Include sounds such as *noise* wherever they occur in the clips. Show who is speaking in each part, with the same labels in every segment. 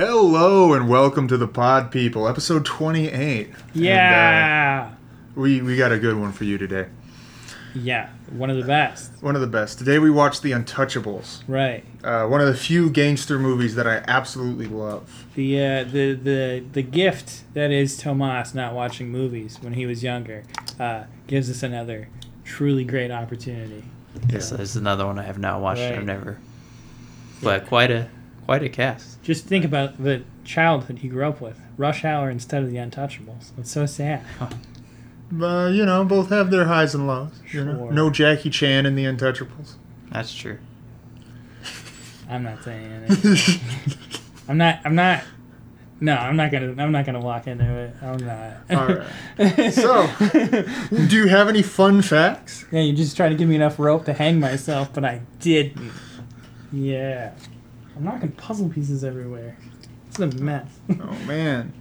Speaker 1: Hello and welcome to the Pod People, episode 28.
Speaker 2: Yeah.
Speaker 1: And, uh, we we got a good one for you today.
Speaker 2: yeah. One of the best.
Speaker 1: One of the best. Today we watched The Untouchables,
Speaker 2: Right.
Speaker 1: uh, one of the few gangster movies that I absolutely love.
Speaker 2: The uh, the the the gift that is Tomas not watching movies when he was younger uh, gives us another truly great opportunity.
Speaker 3: This is another one I have not watched.
Speaker 2: Right.
Speaker 3: I've never. But quite a quite a cast.
Speaker 2: Just think about the childhood he grew up with. Rush Hour instead of the Untouchables. It's so sad. *laughs*
Speaker 1: Uh, you know, both have their highs and lows. You know? No Jackie Chan in The Untouchables.
Speaker 3: That's true.
Speaker 2: I'm not saying it. *laughs* I'm not. I'm not. No, I'm not gonna. I'm not gonna walk into it. I'm not.
Speaker 1: All right. *laughs* So, do you have any fun facts?
Speaker 2: Yeah, you just tried to give me enough rope to hang myself, but I didn't. Yeah. I'm knocking puzzle pieces everywhere. It's a mess.
Speaker 1: Oh *laughs* man.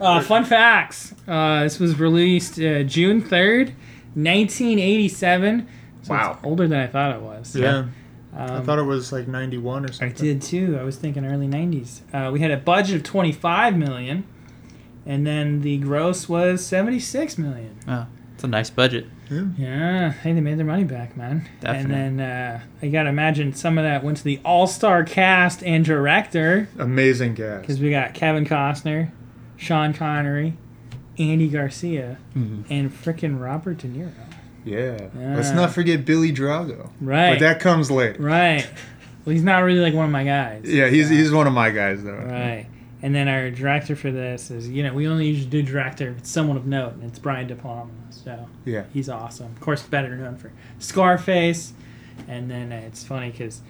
Speaker 2: Uh, fun facts. Uh, this was released uh, June 3rd, 1987. So
Speaker 1: Wow.
Speaker 2: It's older than I thought it was.
Speaker 1: Yeah.
Speaker 2: Um,
Speaker 1: I thought it was like 91 or something.
Speaker 2: I did too. I was thinking early 90s. Uh, we had a budget of 25 million, and then the gross was 76 million.
Speaker 3: Oh, it's a nice budget.
Speaker 2: Yeah, hey, they made their money back, man.
Speaker 3: Definitely.
Speaker 2: And then uh, I gotta imagine some of that went to the all-star cast and director
Speaker 1: Amazing gas.
Speaker 2: because we got Kevin Costner, Sean Connery, Andy Garcia,
Speaker 3: Mm-hmm.
Speaker 2: and frickin' Robert De Niro.
Speaker 1: Yeah.
Speaker 2: Yeah.
Speaker 1: Let's not forget Billy Drago.
Speaker 2: Right.
Speaker 1: But that comes later.
Speaker 2: Right. Well, he's not really like one of my guys.
Speaker 1: Yeah, he's
Speaker 2: so-
Speaker 1: he's one of my guys though.
Speaker 2: Right. And then our director for this is, you know, we only usually do director if it's someone of note, and it's Brian De Palma. So
Speaker 1: Yeah.
Speaker 2: he's awesome. Of course, better known for Scarface. And then uh, it's funny because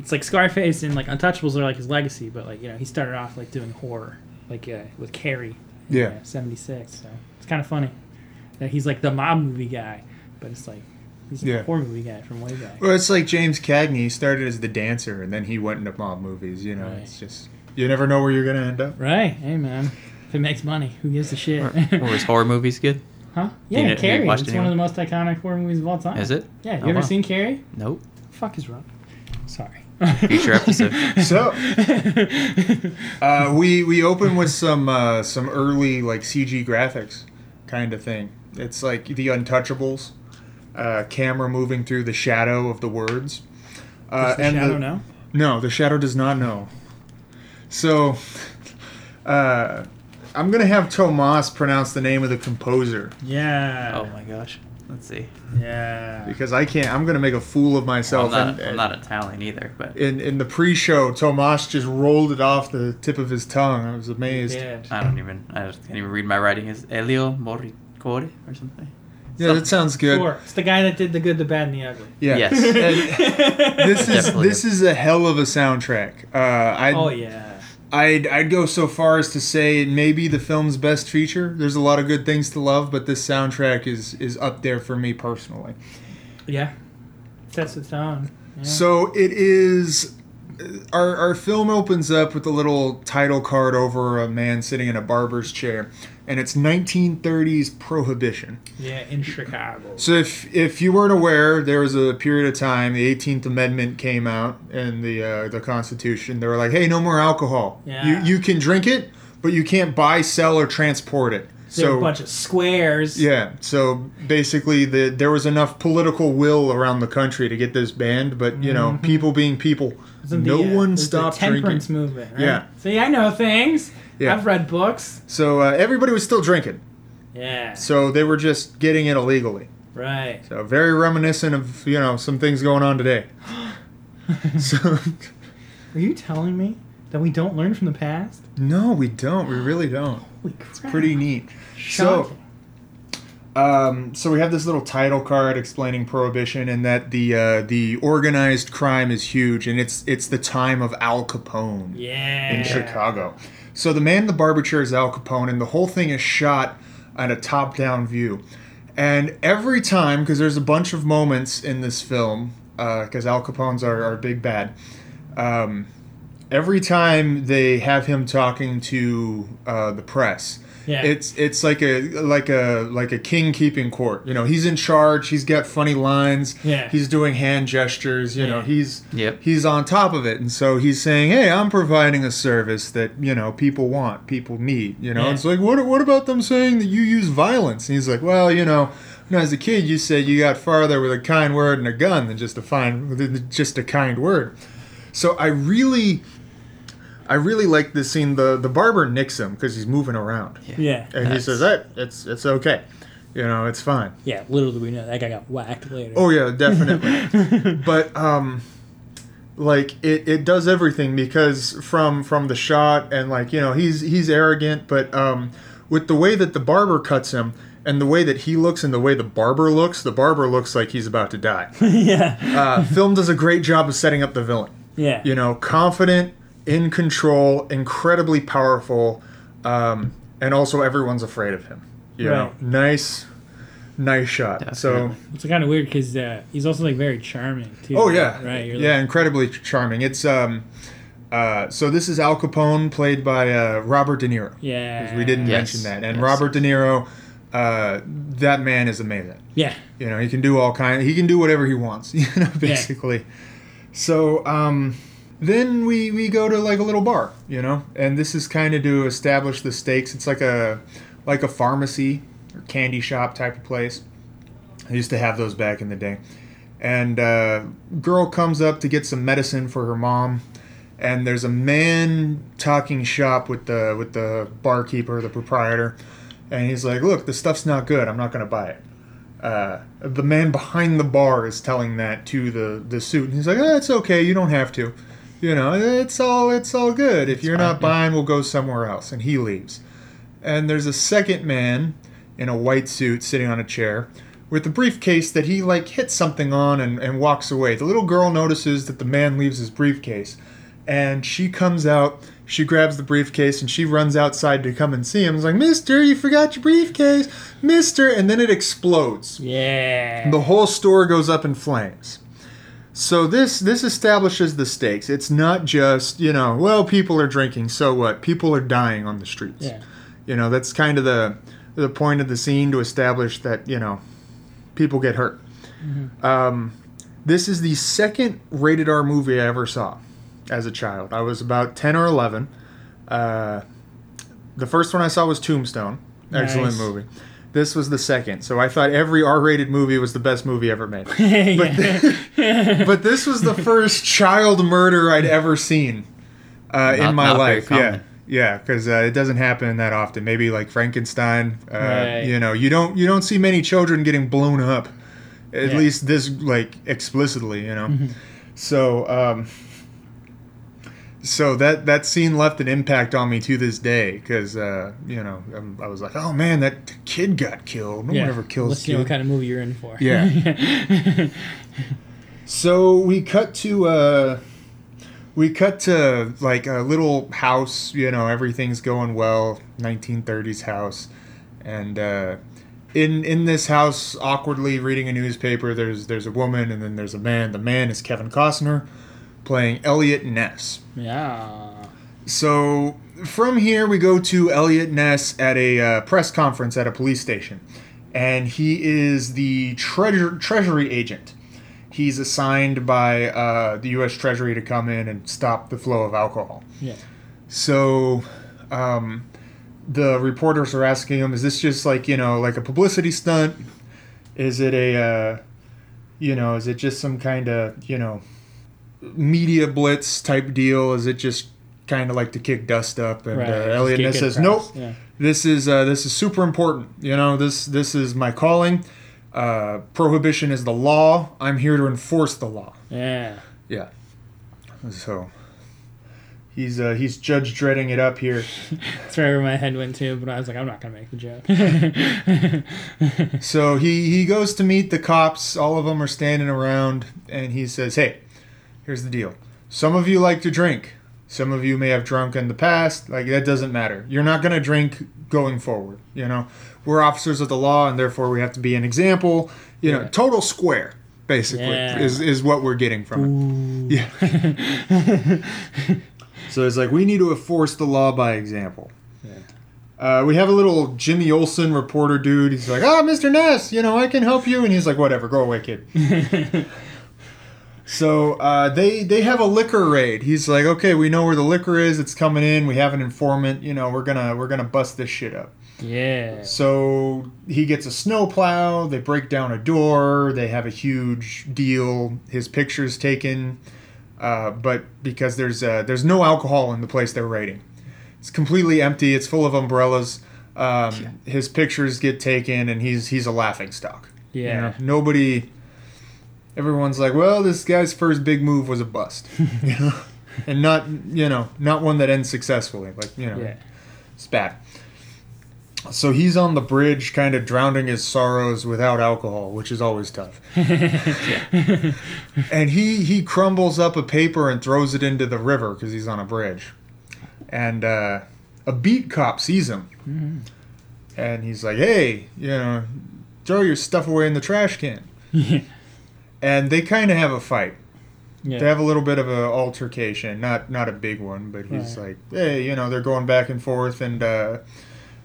Speaker 2: it's like Scarface and like Untouchables are like his legacy, but like you know he started off like doing horror, like uh, with Carrie. in,
Speaker 1: Yeah.
Speaker 2: uh, '76. So it's kind of funny that he's like the mob movie guy, but it's like he's a
Speaker 1: Yeah.
Speaker 2: horror movie guy from way back.
Speaker 1: Well, it's like James Cagney. He started as the dancer, and then he went into mob movies. You know,
Speaker 2: Right.
Speaker 1: it's just you never know where you're gonna end up.
Speaker 2: Right? Hey man, if it makes money, who gives a shit?
Speaker 3: Were, were his horror movies good?
Speaker 2: Huh?
Speaker 3: You
Speaker 2: Yeah,
Speaker 3: know- you
Speaker 2: Carrie. It's
Speaker 3: any
Speaker 2: one of
Speaker 3: of
Speaker 2: the most iconic horror movies of all time.
Speaker 3: Is it?
Speaker 2: Yeah. You
Speaker 3: Oh,
Speaker 2: ever
Speaker 3: wow.
Speaker 2: seen Carrie?
Speaker 3: Nope.
Speaker 2: fuck is wrong? Sorry.
Speaker 3: Future episode. *laughs*
Speaker 1: So *laughs* uh, we we open with some uh, some early like CG graphics kind of thing. It's like the Untouchables, uh, camera moving through the shadow of the words. Uh,
Speaker 2: Does the
Speaker 1: and
Speaker 2: shadow
Speaker 1: the,
Speaker 2: know?
Speaker 1: No, the shadow does not know. So, uh, I'm gonna have Tomas pronounce the name of the composer
Speaker 2: Yeah.
Speaker 3: Oh my gosh. Let's see.
Speaker 2: Yeah.
Speaker 1: because I can't. I'm gonna make a fool of
Speaker 3: Well,
Speaker 1: myself.
Speaker 3: I'm, not,
Speaker 1: and,
Speaker 3: I'm not Italian either, but
Speaker 1: in in the pre-show, Tomas just rolled it off the tip of his tongue. I was amazed.
Speaker 2: Yeah.
Speaker 3: I don't even. I just can't even read my writing. Is Elio Morricone or something?
Speaker 1: Yeah, that sounds good.
Speaker 2: Sure. It's the guy that did the good, the bad, and the ugly.
Speaker 1: Yeah.
Speaker 3: Yes. *laughs*
Speaker 1: This is
Speaker 3: Definitely.
Speaker 1: this is a hell of a soundtrack. Uh, I'd,
Speaker 2: oh yeah.
Speaker 1: I'd I'd go so far as to say it may be the film's best feature. There's a lot of good things to love, but this soundtrack is is up there for me personally.
Speaker 2: Yeah. Sets the tone. Yeah.
Speaker 1: So it is. Our, our film opens up with a little title card over a man sitting in a barber's chair, and it's 1930s prohibition.
Speaker 2: yeah, in Chicago.
Speaker 1: So if if you weren't aware, there was a period of time the 18th Amendment came out in the uh, the Constitution. They were like, "Hey, no more alcohol.
Speaker 2: Yeah.
Speaker 1: You you can drink it, but you can't buy, sell, or transport it."
Speaker 2: They're
Speaker 1: So
Speaker 2: a bunch of squares.
Speaker 1: yeah, so basically, the there was enough political will around the country to get this banned, but you know, people being people, no
Speaker 2: the, uh,
Speaker 1: one
Speaker 2: was the
Speaker 1: stopped
Speaker 2: temperance
Speaker 1: drinking.
Speaker 2: movement. Right?
Speaker 1: Yeah.
Speaker 2: See, I know things.
Speaker 1: Yeah.
Speaker 2: I've read books.
Speaker 1: So uh, everybody was still drinking.
Speaker 2: Yeah.
Speaker 1: So they were just getting it illegally.
Speaker 2: Right.
Speaker 1: So very reminiscent of you know some things going on today. *gasps* so. *laughs* *laughs*
Speaker 2: Are you telling me that we don't learn from the past?
Speaker 1: No, we don't. We really don't.
Speaker 2: Holy crap.
Speaker 1: Pretty neat. So, um, so we have this little title card explaining prohibition and that the uh, the organized crime is huge, and it's it's the time of Al Capone
Speaker 2: yeah.
Speaker 1: in Chicago. So the man in the barber chair is Al Capone, and the whole thing is shot at a top-down view. And every time, because there's a bunch of moments in this film, because Al Capone's our, our big bad. Um, every time they have him talking to uh, the press,
Speaker 2: Yeah.
Speaker 1: It's it's like a like a like a king keeping court. You know, he's in charge. He's got funny lines.
Speaker 2: Yeah.
Speaker 1: He's doing hand gestures. You know, he's
Speaker 3: Yep.
Speaker 1: he's on top of it, and so he's saying, "Hey, I'm providing a service that you know people want, people need." You know,
Speaker 2: Yeah.
Speaker 1: it's like, what what about them saying that you use violence? And he's like, "Well, you know." When I was a kid, you said you got farther with a kind word and a gun than just a fine, than just a kind word. So I really, I really like this scene. The the barber nicks him because he's moving around,
Speaker 2: Yeah.
Speaker 1: and he says, "That it's it's okay, you know, it's fine."
Speaker 2: Yeah, little do we know that guy got whacked later.
Speaker 1: Oh yeah, definitely. *laughs* but um, like it, it does everything because from from the shot and like you know he's he's arrogant, but um, with the way that the barber cuts him and the way that he looks and the way the barber looks, the barber looks like he's about to die. *laughs*
Speaker 2: yeah.
Speaker 1: Uh, film does a great job of setting up the villain.
Speaker 2: Yeah.
Speaker 1: You know, confident, in control, incredibly powerful, um, and also everyone's afraid of him. You know,
Speaker 2: Right.
Speaker 1: nice, nice shot. So.
Speaker 3: Definitely.
Speaker 2: It's kind of weird because uh, he's also like very charming too.
Speaker 1: Oh yeah,
Speaker 2: Right. You're
Speaker 1: yeah,
Speaker 2: Like,
Speaker 1: incredibly charming. It's um, uh, so this is Al Capone played by uh, Robert De Niro.
Speaker 2: Yeah,
Speaker 1: we didn't
Speaker 3: Yes,
Speaker 1: mention that, and
Speaker 3: yes.
Speaker 1: Robert De Niro, uh, that man is amazing.
Speaker 2: Yeah.
Speaker 1: You know, he can do all kind. He can do whatever he wants. *laughs* You know, basically. Yeah. So um, then we we go to like a little bar. You know, and this is kind of to establish the stakes. It's like a like a pharmacy or candy shop type of place. I used to have those back in the day. And uh, girl comes up to get some medicine for her mom, and there's a man talking shop with the with the barkeeper, the proprietor, and he's like, "Look, the stuff's not good. I'm not gonna buy it." Uh, the man behind the bar is telling that to the the suit, and he's like, oh, "It's okay. You don't have to. You know, it's all it's all good. If you're not buying, we'll go somewhere else." And he leaves. And there's a second man in a white suit sitting on a chair with a briefcase that he like hits something on and, and walks away. The little girl notices that the man leaves his briefcase and she comes out, she grabs the briefcase and she runs outside to come and see him. It's like, Mister, you forgot your briefcase, Mister, and then it explodes.
Speaker 2: Yeah.
Speaker 1: The whole store goes up in flames. So this this establishes the stakes. It's not just, you know, well, people are drinking, so what? People are dying on the streets.
Speaker 2: yeah.
Speaker 1: You know, that's kind of the the point of the scene to establish that you know people get hurt. Um, this is the second rated R movie I ever saw as a child. I was about ten or eleven. Uh, the first one I saw was Tombstone. Excellent
Speaker 2: Nice.
Speaker 1: movie. This was the second, so I thought every R-rated movie was the best movie ever made. *laughs*
Speaker 2: yeah. *laughs*
Speaker 1: but this was the first child murder I'd ever seen uh, in my life. Yeah, yeah, because uh, it doesn't happen that often. Maybe like Frankenstein. Uh,
Speaker 2: Right.
Speaker 1: You know, you don't you don't see many children getting blown up. At
Speaker 2: Yeah.
Speaker 1: least this like explicitly. You know,
Speaker 2: Mm-hmm.
Speaker 1: so. Um, so that that scene left an impact on me to this day because uh, you know um, I was like, oh man, that kid got killed. No
Speaker 2: yeah.
Speaker 1: one ever kills
Speaker 2: Let's see what kind of movie you're in for.
Speaker 1: Yeah. *laughs* So we cut to uh we cut to like a little house, you know, everything's going well, 1930s house. And uh in in this house awkwardly reading a newspaper, there's there's a woman and then there's a man. The man is Kevin Costner playing Elliot Ness.
Speaker 2: yeah.
Speaker 1: So from here, we go to Elliot Ness at a uh, press conference at a police station, and he is the treasure treasury agent. He's assigned by uh, the U.S. Treasury to come in and stop the flow of alcohol.
Speaker 2: Yeah.
Speaker 1: So, um, the reporters are asking him, "Is this just like you know, like a publicity stunt? Is it a, uh, you know, is it just some kind of you know, media blitz type deal? Is it just kind of like to kick dust up?" And
Speaker 2: Right.
Speaker 1: uh, Elliot Ness says, "Nope.
Speaker 2: Yeah.
Speaker 1: This is uh, this is super important. You know, this this is my calling. Uh, prohibition is the law. I'm here to enforce the law."
Speaker 2: Yeah.
Speaker 1: Yeah. So he's uh, he's Judge Dredding it up here. *laughs*
Speaker 2: That's where my head went to, but I was like, I'm not gonna make the joke. *laughs*
Speaker 1: So he he goes to meet the cops. All of them are standing around, and he says, "Hey, here's the deal. Some of you like to drink. Some of you may have drunk in the past. Like that doesn't matter. You're not gonna drink going forward. You know, we're officers of the law, and therefore we have to be an example. You know,
Speaker 2: Yeah.
Speaker 1: total square." Basically,
Speaker 2: Yeah.
Speaker 1: is, is what we're getting from it. Yeah. *laughs* so it's like we need to enforce the law by example.
Speaker 2: Yeah.
Speaker 1: Uh, we have a little Jimmy Olsen reporter dude. He's like, "Ah, Mr. Ness, you know, I can help you." And he's like, "Whatever, go away, kid." *laughs* so uh, they they have a liquor raid. He's like, "Okay, we know where the liquor is. It's coming in. We have an informant. You know, we're gonna we're gonna bust this shit up."
Speaker 2: yeah.
Speaker 1: So he gets a snowplow. They break down a door. They have a huge deal. His picture's taken, uh, but because there's uh, there's no alcohol in the place they're raiding, it's completely empty. It's full of umbrellas. Um, His pictures get taken, and he's he's a laughing stock. You
Speaker 2: Yeah.
Speaker 1: know, nobody. Everyone's like, well, this guy's first big move was a bust, *laughs* you know, and not you know not one that ends successfully. Like you know,
Speaker 2: Yeah.
Speaker 1: it's bad. So he's on the bridge, kind of drowning his sorrows without alcohol, which is always tough. *laughs* and he he crumbles up a paper and throws it into the river because he's on a bridge. And uh, a beat cop sees him, and he's like, "Hey, you know, throw your stuff away in the trash can." *laughs* And they kind of have a fight.
Speaker 2: Yeah.
Speaker 1: They have a little bit of an altercation, not not a big one, but he's
Speaker 2: Right.
Speaker 1: like, hey, you know, they're going back and forth, and uh,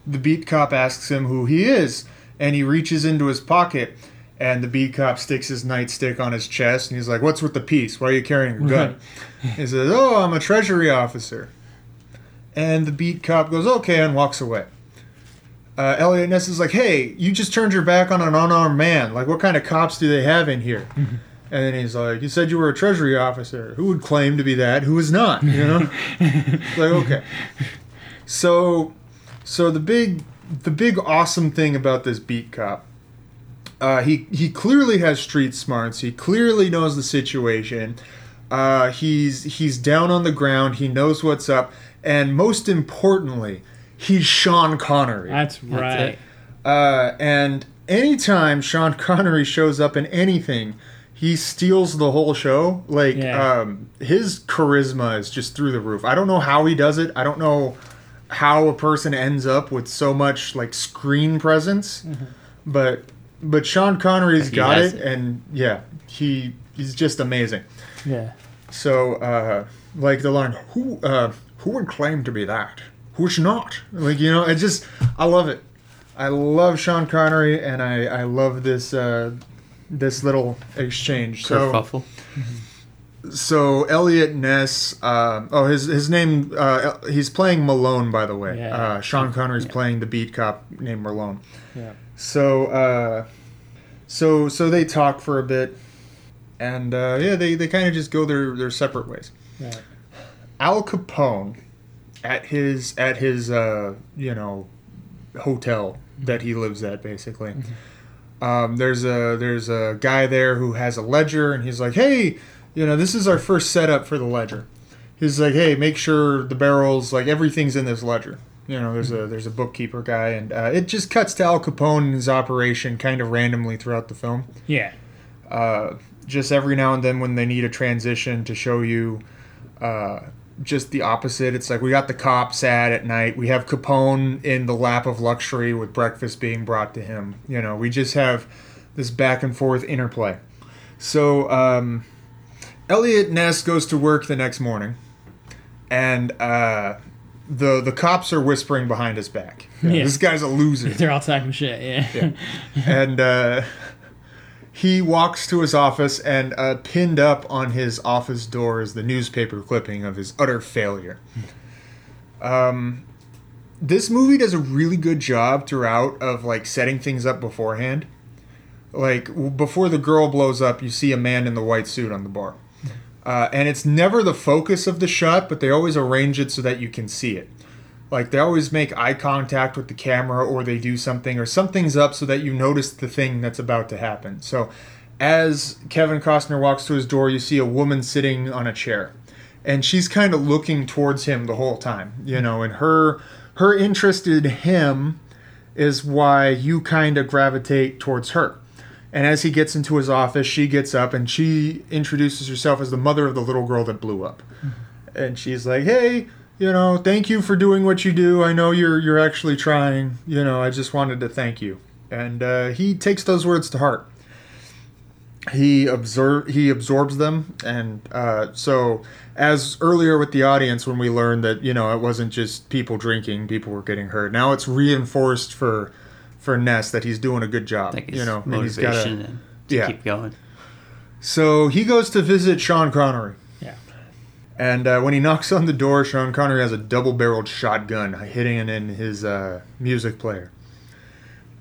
Speaker 1: the beat cop asks him who he is, and he reaches into his pocket, and the beat cop sticks his nightstick on his chest, and he's like, "What's with the piece? Why are you carrying a gun?" he says, "Oh, I'm a treasury officer," and the beat cop goes, "Okay," and walks away. Uh, Elliot Ness is like, "Hey, you just turned your back on an unarmed man. Like, what kind of cops do they have in here?" And then he's like, "You said you were a treasury officer. Who would claim to be that? Who is not? You know?" *laughs* Like, okay. So, so the big, the big awesome thing about this beat cop, uh, he he clearly has street smarts. He clearly knows the situation. Uh, he's he's down on the ground. He knows what's up, and most importantly, he's Sean Connery.
Speaker 2: That's right.
Speaker 3: it.
Speaker 1: Uh, and anytime Sean Connery shows up in anything, he steals the whole show. Like,
Speaker 2: Yeah.
Speaker 1: um, his charisma is just through the roof. I don't know how he does it. I don't know how a person ends up with so much like screen presence, but but Sean Connery's
Speaker 3: He
Speaker 1: got
Speaker 3: has
Speaker 1: it,
Speaker 3: it.
Speaker 1: and yeah, he he's just amazing.
Speaker 2: Yeah.
Speaker 1: So, uh, like the line, who uh, who would claim to be that? Who's not? Like you know, it just I love it. I love Sean Connery, and I I love this uh, this little exchange. So
Speaker 3: Kerfuffle.
Speaker 1: so Elliot Ness. Uh, oh, his his name. Uh, he's playing Malone, by the way.
Speaker 2: Yeah.
Speaker 1: Uh, Sean Connery's playing the beat cop named Malone.
Speaker 2: Yeah.
Speaker 1: So, uh, so, so they talk for a bit, and uh, yeah, they, they kind of just go their, their separate ways.
Speaker 2: Right.
Speaker 1: Al Capone, at his at his uh, you know hotel that he lives at, basically. Um, there's a there's a guy there who has a ledger, and he's like, hey, you know, this is our first setup for the ledger. He's like, hey, make sure the barrels, like everything's in this ledger. You know, there's a there's a bookkeeper guy, and uh, it just cuts to Al Capone and his operation kind of randomly throughout the film.
Speaker 2: Yeah.
Speaker 1: Uh, just every now and then when they need a transition to show you uh, just the opposite. It's like we got the cop sad at night. We have Capone in the lap of luxury with breakfast being brought to him. You know, we just have this back and forth interplay. So um, Elliot Ness goes to work the next morning, and uh, the the cops are whispering behind his back.
Speaker 2: Yeah.
Speaker 1: This guy's a loser *laughs*
Speaker 2: They're all talking shit. Yeah.
Speaker 1: Yeah. and uh, he walks to his office, and uh, pinned up on his office door is the newspaper clipping of his utter failure. Um, this movie does a really good job throughout of like setting things up beforehand. Like before the girl blows up, you see a man in the white suit on the bar. Uh, and it's never the focus of the shot, but they always arrange it so that you can see it. Like they always make eye contact with the camera or they do something or something's up so that you notice the thing that's about to happen. So as Kevin Costner walks to his door, you see a woman sitting on a chair. And she's kind of looking towards him the whole time, you know, and her her interest in him is why you kind of gravitate towards her. And as he gets into his office, she gets up and she introduces herself as the mother of the little girl that blew up. Mm-hmm. And she's like, "Hey, you know, thank you for doing what you do. I know you're you're actually trying. You know, I just wanted to thank you." And uh, he takes those words to heart. he absorb he absorbs them, and uh, so as earlier with the audience when we learned that you know it wasn't just people drinking, people were getting hurt. Now it's reinforced for for Ness that he's doing a good job.
Speaker 3: Like
Speaker 1: you know, and he's got
Speaker 3: to
Speaker 1: yeah.
Speaker 3: keep going.
Speaker 1: so he goes to visit Sean Connery. And uh, when he knocks on the door, Sean Connery has a double-barreled shotgun hitting it in his uh, music player.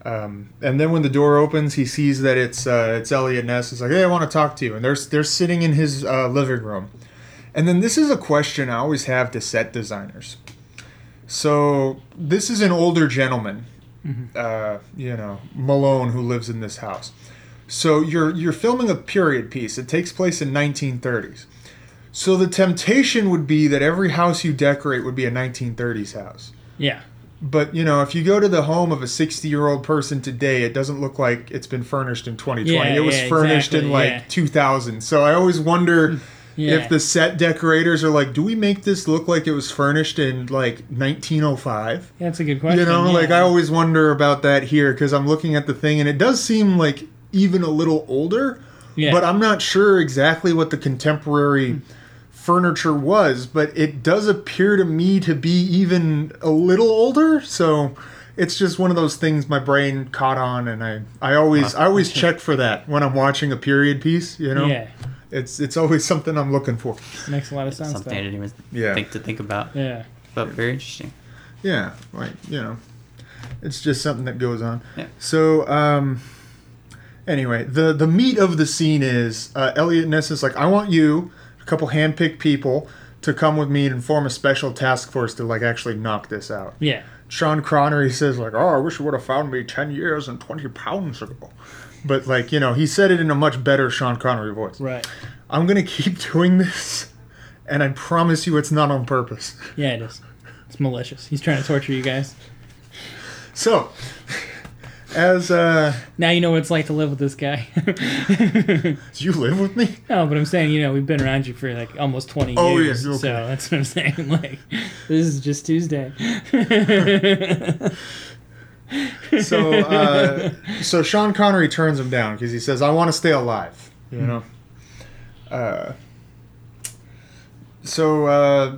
Speaker 1: Um, and then when the door opens, he sees that it's uh, it's Elliot Ness. He's like, "Hey, I want to talk to you." And they're they're sitting in his uh, living room. And then this is a question I always have to set designers. So this is an older gentleman, uh, you know, Malone, who lives in this house. So you're you're filming a period piece. It takes place in 1930s. So the temptation would be that every house you decorate would be a 1930s house.
Speaker 2: Yeah.
Speaker 1: But you know, if you go to the home of a 60-year-old person today, it doesn't look like it's been furnished in 2020.
Speaker 2: Yeah,
Speaker 1: it was
Speaker 2: yeah,
Speaker 1: furnished in like
Speaker 2: yeah.
Speaker 1: 2000. So I always wonder mm,
Speaker 2: Yeah.
Speaker 1: if the set decorators are like, do we make this look like it was furnished in like 1905?
Speaker 2: Yeah, that's a good question.
Speaker 1: You know, like I always wonder about that here because I'm looking at the thing and it does seem like even a little older,
Speaker 2: Yeah.
Speaker 1: but I'm not sure exactly what the contemporary mm. Furniture was, but it does appear to me to be even a little older. So it's just one of those things my brain caught on, and I I always I always check for that when I'm watching a period piece. You know,
Speaker 2: Yeah.
Speaker 1: it's it's always something I'm looking for.
Speaker 2: Makes a lot of sense.
Speaker 3: Something I didn't even
Speaker 1: Yeah.
Speaker 3: think to think about.
Speaker 2: Yeah.
Speaker 3: But very interesting.
Speaker 1: Yeah, like you know, it's just something that goes on.
Speaker 3: Yeah.
Speaker 1: So, um, anyway, the the meat of the scene is uh, Elliot Ness is like, I want you, a couple handpicked people, to come with me and form a special task force to like actually knock this out.
Speaker 2: Yeah.
Speaker 1: Sean Connery says like, "Oh, I wish you would have found me ten years and twenty pounds ago," but like you know, he said it in a much better Sean Connery voice.
Speaker 2: Right.
Speaker 1: I'm gonna keep doing this, and I promise you, it's not on purpose.
Speaker 2: Yeah, it is. It's malicious. He's trying to torture you guys.
Speaker 1: So, as uh,
Speaker 2: Now you know what it's like to live with this guy.
Speaker 1: do *laughs* you live with me?
Speaker 2: no, but I'm saying, you know, we've been around you for like almost 20
Speaker 1: Oh, yeah,
Speaker 2: years.
Speaker 1: okay.
Speaker 2: So that's what I'm saying. *laughs* Like, this is just Tuesday. *laughs*
Speaker 1: So, uh, so Sean Connery turns him down because he says, "I want to stay alive." You know. Uh, so uh,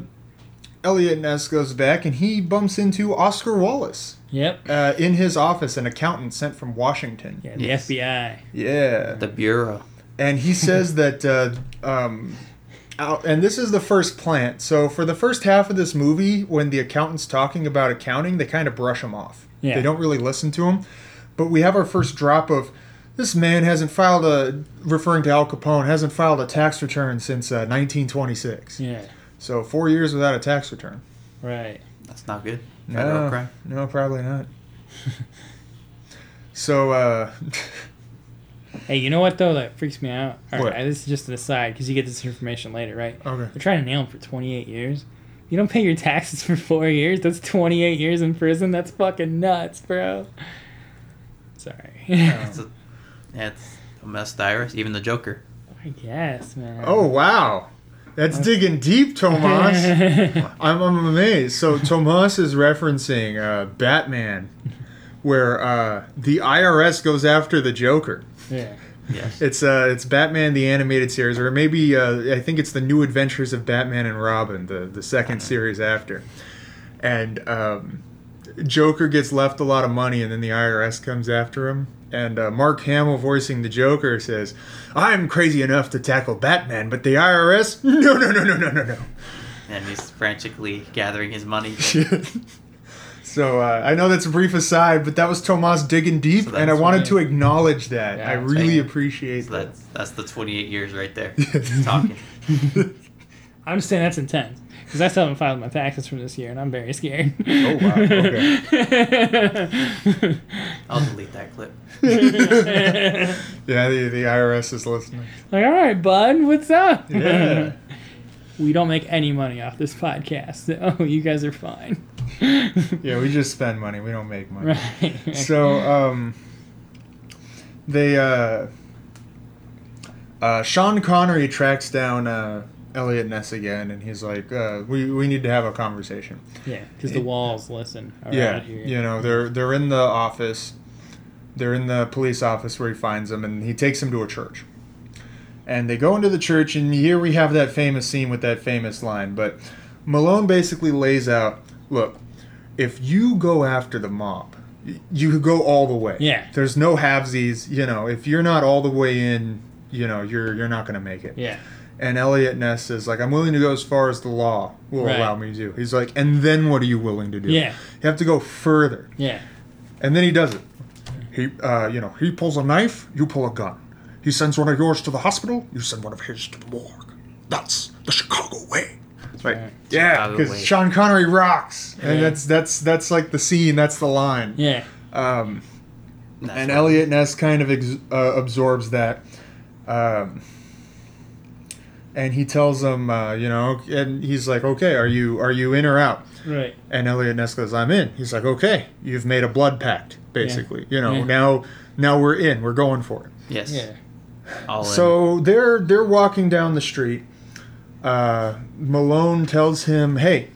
Speaker 1: Elliot Ness goes back and he bumps into Oscar Wallace
Speaker 2: yep.
Speaker 1: uh, in his office, an accountant sent from Washington.
Speaker 2: Yeah, the
Speaker 3: Yes.
Speaker 2: FBI.
Speaker 1: Yeah.
Speaker 3: The bureau.
Speaker 1: and he says *laughs* that uh, um, out, and this is the first plant so for the first half of this movie when the accountant's talking about accounting they kind of brush him off
Speaker 2: Yeah.
Speaker 1: they don't really listen to him but we have our first drop of this man hasn't filed a referring to al capone hasn't filed a tax return since uh, 1926
Speaker 2: Yeah.
Speaker 1: so four years without a tax return
Speaker 2: Right.
Speaker 3: That's not good. Federal
Speaker 1: no,
Speaker 3: crime.
Speaker 1: no probably not *laughs* so uh,
Speaker 2: Hey, you know what though? That freaks me out. All
Speaker 1: What?
Speaker 2: right, this is just an aside because you get this information later, right?
Speaker 1: okay
Speaker 2: They're trying to nail him for 28 years. You don't pay your taxes *laughs* for four years. That's 28 years in prison. That's fucking nuts, bro. Sorry.
Speaker 3: It's *laughs* a, yeah, it's a mess virus. Even the Joker.
Speaker 2: I guess, man.
Speaker 1: oh wow that's digging deep tomas *laughs* I'm, I'm amazed. So Tomas is referencing uh, Batman, where uh, the IRS goes after the Joker.
Speaker 2: yeah.
Speaker 3: Yes.
Speaker 1: It's uh, it's Batman the animated series, or maybe uh, I think it's the New Adventures of Batman and Robin, the the second series after. And um, Joker gets left a lot of money, and then the IRS comes after him. And uh, Mark Hamill, voicing the Joker, says, "I'm crazy enough to tackle Batman, but the IRS? *laughs* No, no, no, no, no, no, no."
Speaker 3: and he's frantically gathering his money. *laughs*
Speaker 1: so uh, I know that's a brief aside, but that was Tomas digging deep,
Speaker 3: So
Speaker 1: and I wanted to acknowledge that.
Speaker 2: Yeah,
Speaker 1: I really
Speaker 2: right.
Speaker 1: appreciate
Speaker 3: So
Speaker 1: that.
Speaker 3: that's that's the 28 years right there. *laughs* Talking.
Speaker 2: I understand that's intense because I still haven't filed my taxes from this year, and I'm very scared. *laughs*
Speaker 1: Oh, wow. Okay. *laughs*
Speaker 3: I'll delete that clip. *laughs*
Speaker 1: Yeah, the, the IRS is listening.
Speaker 2: like, all right, bud, what's up?
Speaker 1: Yeah.
Speaker 2: we don't make any money off this podcast, so you guys are fine.
Speaker 1: Yeah, we just spend money. We don't make money.
Speaker 2: right.
Speaker 1: So, um, they, uh, uh, Sean Connery tracks down, uh, Elliot Ness again, and he's like, uh, we, we need to have a conversation.
Speaker 2: yeah, because the walls listen
Speaker 1: yeah,
Speaker 2: here.
Speaker 1: you know, they're, they're in the office. They're in the police office where he finds them, and he takes them to a church. And they go into the church, and here we have that famous scene with that famous line. But Malone basically lays out look, if you go after the mob, you go all the way.
Speaker 2: Yeah.
Speaker 1: There's no halvesies. You know, if you're not all the way in, you know, you're you're not gonna make it.
Speaker 2: Yeah.
Speaker 1: And Elliot Ness is like, I'm willing to go as far as the law will
Speaker 2: Right.
Speaker 1: allow me to. He's like, and then what are you willing to do?
Speaker 2: Yeah.
Speaker 1: You have to go further.
Speaker 2: Yeah.
Speaker 1: And then he does it. He, uh, you know, he pulls a knife, you pull a gun. He sends one of yours to the hospital, you send one of his to the morgue. That's the Chicago way. Right.
Speaker 2: right.
Speaker 1: Yeah, because. Sean Connery rocks,
Speaker 2: yeah.
Speaker 1: and that's that's that's like the scene. That's the line.
Speaker 2: Yeah.
Speaker 1: Um,
Speaker 3: That's
Speaker 1: and
Speaker 3: right.
Speaker 1: Elliot Ness kind of ex- uh, absorbs that. Um, and he tells him, uh, you know, and he's like, "Okay, are you are you in or out?"
Speaker 2: Right.
Speaker 1: And Elliot Ness goes, "I'm in." He's like, "Okay, you've made a blood pact, basically. You know,
Speaker 2: Yeah.
Speaker 1: now now we're in. We're going for it."
Speaker 3: Yes.
Speaker 2: Yeah.
Speaker 3: All in.
Speaker 1: So they're they're walking down the street. Uh, Malone tells him, "Hey,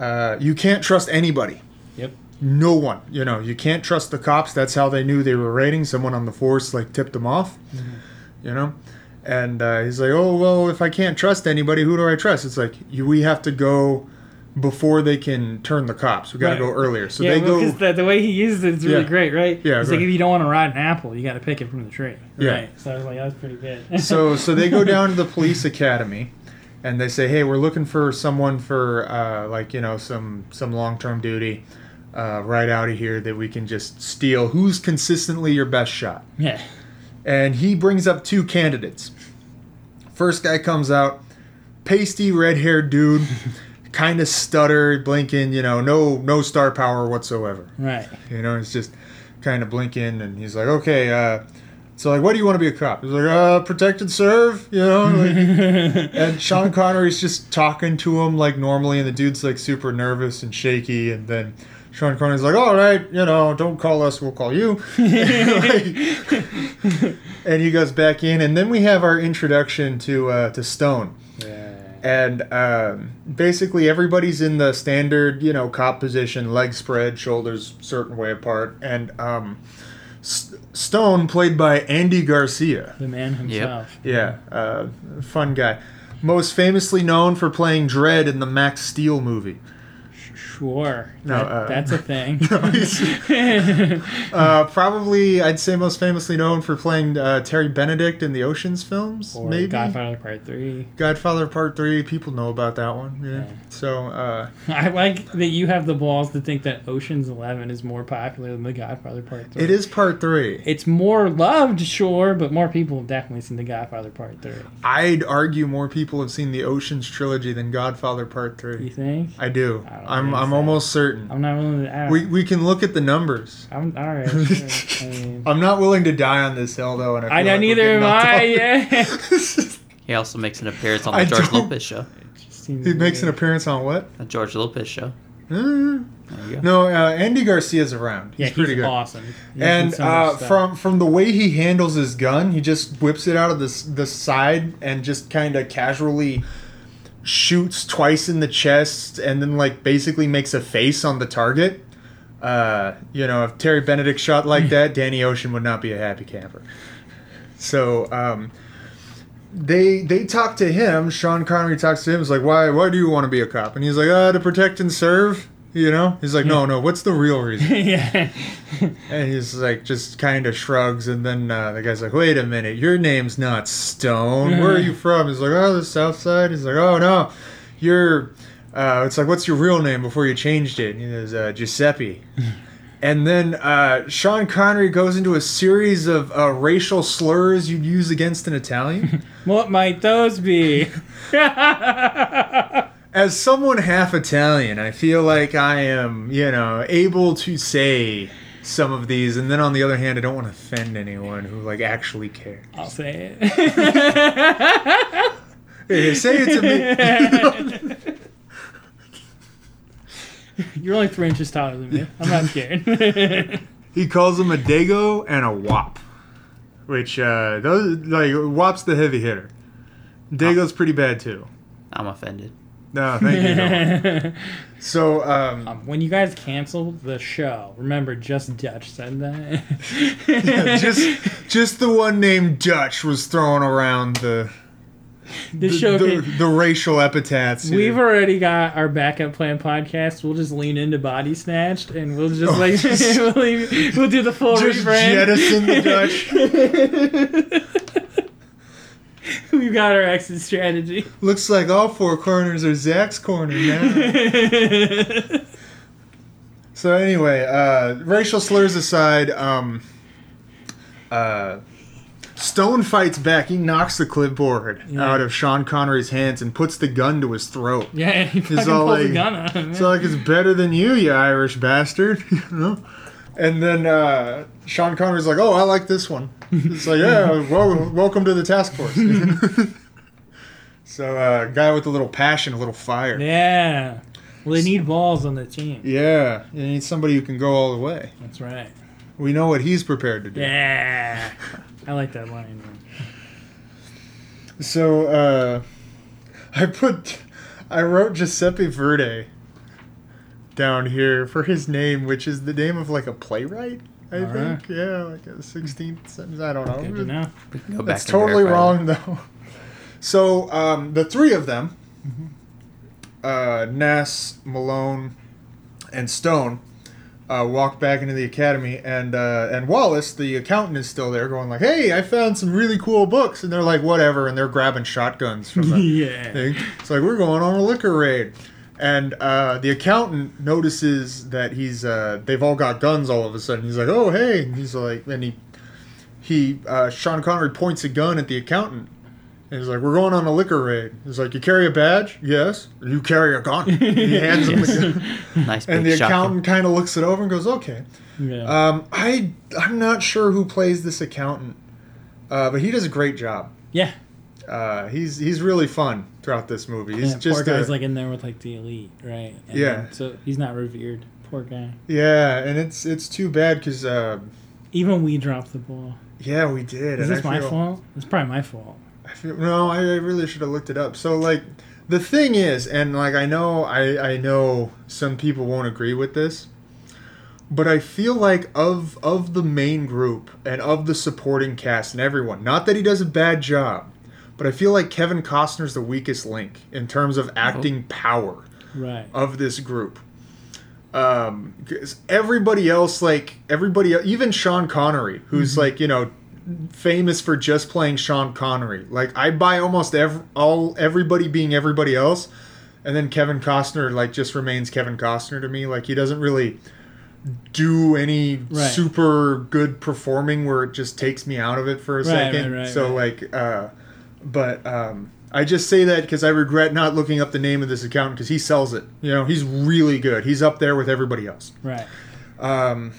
Speaker 1: uh, you can't trust anybody.
Speaker 2: Yep.
Speaker 1: No one. You know, you can't trust the cops. That's how they knew they were raiding. Someone on the force like tipped them off. You know." And uh, he's like, "Oh well, if I can't trust anybody, who do I trust?" It's like you, we have to go before they can turn the cops. We got to
Speaker 2: Right.
Speaker 1: go earlier. So
Speaker 2: yeah,
Speaker 1: they
Speaker 2: well,
Speaker 1: go.
Speaker 2: the, the way he uses it is really
Speaker 1: Yeah.
Speaker 2: great, right?
Speaker 1: Yeah,
Speaker 2: It's like if you don't want to ride an apple, you got to pick it from the tree.
Speaker 1: Yeah.
Speaker 2: Right. So I was like, that's pretty good. *laughs*
Speaker 1: so so they go down to the police academy and they say hey we're looking for someone for uh, like you know some some long-term duty uh, right out of here that we can just steal who's consistently your best shot
Speaker 2: yeah.
Speaker 1: And he brings up two candidates first guy comes out pasty red-haired dude *laughs* kind of stutter blinking you know no no star power whatsoever
Speaker 2: Right.
Speaker 1: you know, he's just kind of blinking, and he's like, "Okay, uh, so like, what do you want to be a cop?" He's like, "Uh, protect and serve," you know. *laughs* Like, and Sean Connery's just talking to him like normally, and the dude's like super nervous and shaky, and then Sean Connery's like, "All right, you know, don't call us, we'll call you." *laughs* Like- and he goes back in, and then we have our introduction to uh, to Stone
Speaker 2: Yeah.
Speaker 1: and um, basically everybody's in the standard, you know, cop position, legs spread, shoulders certain way apart, and um, S- Stone, played by Andy Garcia,
Speaker 2: The man himself.
Speaker 1: yeah, uh, fun guy, most famously known for playing Dredd in the Max Steel movie.
Speaker 2: Sure.
Speaker 1: No,
Speaker 2: That-
Speaker 1: uh,
Speaker 2: that's a thing. *laughs*
Speaker 1: No, *laughs* Uh, probably, I'd say most famously known for playing uh, Terry Benedict in the Ocean's films,
Speaker 2: or
Speaker 1: maybe.
Speaker 2: Godfather Part 3.
Speaker 1: Godfather Part Three. People know about that one. Yeah.
Speaker 2: Yeah.
Speaker 1: So. Uh, *laughs*
Speaker 2: I like that you have the balls to think that Ocean's Eleven is more popular than The Godfather Part 3.
Speaker 1: It is part three.
Speaker 2: It's more loved, sure, but more people have definitely seen The Godfather Part 3.
Speaker 1: I'd argue more people have seen the Ocean's trilogy than Godfather Part Three.
Speaker 2: You
Speaker 1: Three.
Speaker 2: think?
Speaker 1: I do.
Speaker 2: I don't
Speaker 1: I'm I'm
Speaker 2: so.
Speaker 1: almost certain.
Speaker 2: I'm not willing to. I
Speaker 1: We we can look at the numbers.
Speaker 2: I'm alright. *laughs* Sure. I mean,
Speaker 1: I'm not willing to die on this hill though, and I,
Speaker 2: I know
Speaker 1: like
Speaker 2: neither am
Speaker 1: off
Speaker 2: I. Yeah. *laughs*
Speaker 3: He also makes an appearance on the
Speaker 1: I
Speaker 3: George
Speaker 1: don't-
Speaker 3: Lopez show.
Speaker 1: he makes an appearance on what?
Speaker 3: The George Lopez show. There you go.
Speaker 1: no, uh, Andy Garcia's around.
Speaker 2: Yeah,
Speaker 1: He's pretty good.
Speaker 2: awesome. He's
Speaker 1: And uh, from from the way he handles his gun, he just whips it out of the the side and just kind of casually shoots twice in the chest, and then like basically makes a face on the target. Uh, you know, if Terry Benedict shot like that, *laughs* Danny Ocean would not be a happy camper. So um, they they talk to him. Sean Connery talks to him. He's like, "Why why do you want to be a cop?" And he's like, "Uh, to protect and serve." You know, he's like, "No, no. What's the real *laughs* reason?"
Speaker 2: yeah.
Speaker 1: And he's like, just kind of shrugs, and then uh, the guy's like, "Wait a minute, your name's not Stone. Where are you *laughs* from?" He's like, "Oh, the South Side." He's like, "Oh no, you're." Uh, it's like, "What's your real name?" Before you changed it, he goes, uh, "Giuseppe." *laughs* and then uh, Sean Connery goes into a series of uh, racial slurs you'd use against an Italian.
Speaker 2: what might those be?
Speaker 1: As someone half Italian, I feel like I am, you know, able to say some of these, and then on the other hand, I don't want to offend anyone who like actually cares.
Speaker 2: I'll say it.
Speaker 1: Hey, say it to me. *laughs*
Speaker 2: You're only three inches taller than me. I'm not scared. *laughs*
Speaker 1: he calls him a Dago and a Wop, which uh, those like Wop's the heavy hitter. Dago's pretty bad too.
Speaker 3: I'm offended.
Speaker 1: No, thank you. Noah. *laughs* So, um,
Speaker 2: Um, when you guys cancel the show, remember just Dutch said that. *laughs*
Speaker 1: yeah, just just the one named Dutch was throwing around the
Speaker 2: the,
Speaker 1: the,
Speaker 2: show.
Speaker 1: the,
Speaker 2: can-
Speaker 1: the racial epithets. here.
Speaker 2: We've already got our backup plan podcast. We'll just lean into body snatched, and we'll just
Speaker 1: Oh,
Speaker 2: like
Speaker 1: just- *laughs*
Speaker 2: we'll, leave, we'll do the full
Speaker 1: just
Speaker 2: rebrand.
Speaker 1: jettison the Dutch. *laughs*
Speaker 2: We've got our exit strategy.
Speaker 1: Looks like all four corners are Zach's corner now. *laughs* So anyway, uh, racial slurs aside, um, uh, Stone fights back. He knocks the clipboard
Speaker 2: Yeah.
Speaker 1: out of Sean Connery's hands and puts the gun to his throat.
Speaker 2: yeah, he fucking
Speaker 1: all
Speaker 2: pulls a
Speaker 1: like-
Speaker 2: gun on him.
Speaker 1: It's like it's better than you, you Irish bastard. *laughs* you know? And then uh, Sean Connery's like, "Oh, I like this one." It's like, "Yeah, *laughs* well, welcome to the task force." *laughs* so, uh, guy with a little passion, a little fire.
Speaker 2: yeah. Well, they need balls on the team.
Speaker 1: Yeah, you need somebody who can go all the way.
Speaker 2: That's right.
Speaker 1: We know what he's prepared to do.
Speaker 2: Yeah. I like that line. Man.
Speaker 1: So uh, I put, I wrote Giuseppe Verde down here for his name, which is the name of like a playwright. I
Speaker 2: All right.
Speaker 1: think, yeah, like a 16th sentence. I don't know.
Speaker 2: Good to know.
Speaker 3: Go back
Speaker 1: That's totally
Speaker 3: verify
Speaker 1: wrong, though. So um, the three of them,
Speaker 2: Mm-hmm.
Speaker 1: uh, Ness, Malone, and Stone, uh, walk back into the academy, and uh, and Wallace, the accountant, is still there, going like, "Hey, I found some really cool books," and they're like, "Whatever," and they're grabbing shotguns from the *laughs*
Speaker 2: yeah.
Speaker 1: thing. It's like we're going on a liquor raid. And uh, the accountant notices that he's uh, they've all got guns all of a sudden. He's like, "Oh, hey!" And he's like, and he he uh, Sean Connery points a gun at the accountant. And he's like, "We're going on a liquor raid." He's like, "You carry a badge?" "Yes." "You carry a gun?" *laughs* He hands him the gun. *laughs*
Speaker 3: Nice big
Speaker 1: And the
Speaker 3: shotgun.
Speaker 1: accountant kind of looks it over and goes, "Okay."
Speaker 2: Yeah.
Speaker 1: Um, I I'm not sure who plays this accountant, uh, but he does a great job.
Speaker 2: yeah.
Speaker 1: Uh, he's he's really fun throughout this movie. He's
Speaker 2: yeah,
Speaker 1: just
Speaker 2: poor guy's
Speaker 1: a-
Speaker 2: like in there with like the elite, right? And
Speaker 1: Yeah.
Speaker 2: then- so he's not revered. Poor guy.
Speaker 1: Yeah, and it's it's too bad because uh,
Speaker 2: Even we dropped the ball.
Speaker 1: yeah, we did.
Speaker 2: Is this
Speaker 1: I
Speaker 2: my
Speaker 1: feel,
Speaker 2: fault? It's probably my fault.
Speaker 1: I feel, no, I, I really should have looked it up. So like, the thing is, and like I know I I know some people won't agree with this, but I feel like of of the main group and of the supporting cast and everyone, not that he does a bad job, but I feel like Kevin Costner's the weakest link in terms of acting power.
Speaker 2: Right.
Speaker 1: of this group. Um, 'cause everybody else, like everybody, even Sean Connery, who's like you know famous for just playing Sean Connery. Like I buy almost every, all everybody being everybody else, and then Kevin Costner like just remains Kevin Costner to me. Like he doesn't really do any
Speaker 2: Right.
Speaker 1: super good performing where it just takes me out of it for a
Speaker 2: Right,
Speaker 1: second.
Speaker 2: right, right,
Speaker 1: so
Speaker 2: right.
Speaker 1: like, uh, but um, I just say that because I regret not looking up the name of this accountant because he sells it. You know, he's really good. He's up there with everybody else.
Speaker 2: Right.
Speaker 1: Um,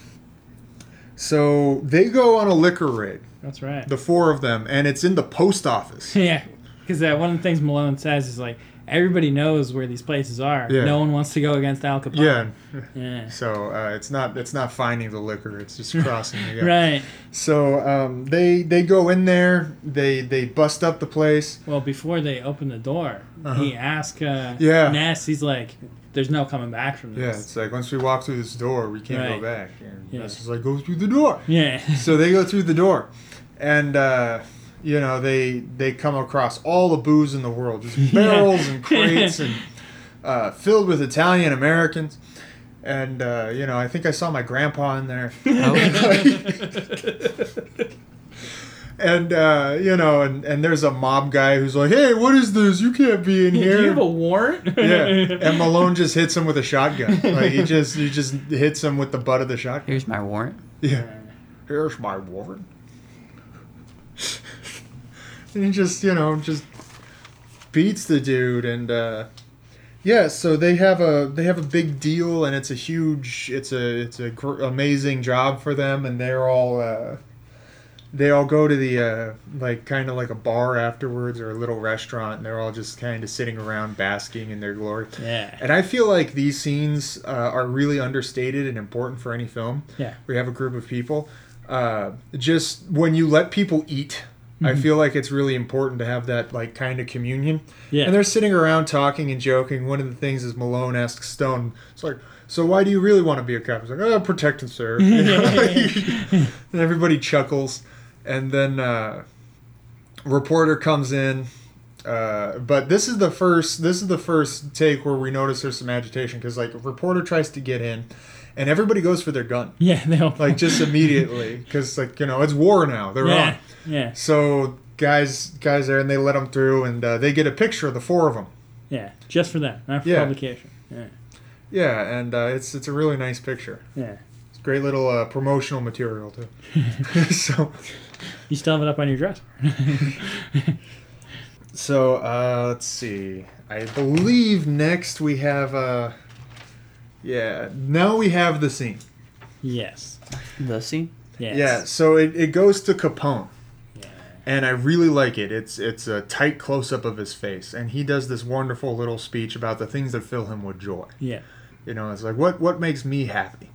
Speaker 1: so they go on a liquor raid,
Speaker 2: That's right.
Speaker 1: the four of them, and it's in the post office. *laughs*
Speaker 2: yeah. Because uh, one of the things Malone says is like everybody knows where these places are.
Speaker 1: Yeah.
Speaker 2: No one wants to go against Al Capone.
Speaker 1: Yeah.
Speaker 2: Yeah.
Speaker 1: So uh, it's not it's not finding the liquor; it's just *laughs* crossing the gap.
Speaker 2: Right.
Speaker 1: So um, they they go in there, they they bust up the place.
Speaker 2: Well, before they open the door,
Speaker 1: Uh-huh.
Speaker 2: he asks uh,
Speaker 1: Yeah.
Speaker 2: Ness. He's like, "There's no coming back from this.
Speaker 1: Yeah, it's like once we walk through this door, we can't
Speaker 2: Right.
Speaker 1: go back. And
Speaker 2: Yeah.
Speaker 1: Ness is like, go through the door.
Speaker 2: Yeah.
Speaker 1: So they go through the door, and uh, you know they they come across all the booze in the world, just *laughs* barrels and crates *laughs* and uh, filled with Italian Americans. And uh, you know, I think I saw my grandpa in there. *laughs* and uh, you know, and, and there's a mob guy who's like, "Hey, what is this? You can't be in
Speaker 2: Do
Speaker 1: here."
Speaker 2: you have a warrant?
Speaker 1: yeah, and Malone just hits him with a shotgun. Like he just he just hits him with the butt of the shotgun.
Speaker 3: Here's my warrant.
Speaker 1: Yeah, here's my warrant. And he just you know just beats the dude, and uh, yeah, so they have a they have a big deal, and it's a huge it's a it's a gr- amazing job for them, and they're all. Uh, they all go to the uh, like kind of like a bar afterwards or a little restaurant and they're all just kind of sitting around basking in their glory
Speaker 2: yeah.
Speaker 1: and I feel like these scenes uh, are really understated and important for any film.
Speaker 2: Yeah.
Speaker 1: We have a group of people. Uh, just when you let people eat I feel like it's really important to have that like kind of communion.
Speaker 2: Yeah.
Speaker 1: And they're sitting around talking and joking. One of the things is Malone asks Stone, it's like, so why do you really want to be a cop? He's like, oh, protect and serve. *laughs* You know? *laughs* and everybody chuckles. And then uh, reporter comes in. Uh, but this is the first this is the first take where we notice there's some agitation because like a reporter tries to get in and everybody goes for their gun.
Speaker 2: Yeah, they don't
Speaker 1: like just *laughs* immediately. Because like you know it's war now. They're
Speaker 2: yeah,
Speaker 1: on.
Speaker 2: yeah,
Speaker 1: so guys guys there and they let them through and uh, they get a picture of the four of them
Speaker 2: yeah, just for that, not for
Speaker 1: Yeah.
Speaker 2: publication. Yeah,
Speaker 1: yeah and uh, it's it's a really nice picture.
Speaker 2: Yeah.
Speaker 1: it's great little uh, promotional material too. *laughs* *laughs* So
Speaker 2: You still have it up on your dresser.
Speaker 1: so uh, let's see. I believe next we have uh yeah now we have the scene
Speaker 2: yes.
Speaker 3: The scene.
Speaker 2: Yes.
Speaker 1: yeah so it, it goes to capone
Speaker 2: Yeah.
Speaker 1: and I really like it. It's it's a tight close up of his face, and he does this wonderful little speech about the things that fill him with joy.
Speaker 2: Yeah.
Speaker 1: You know, it's like what what makes me happy,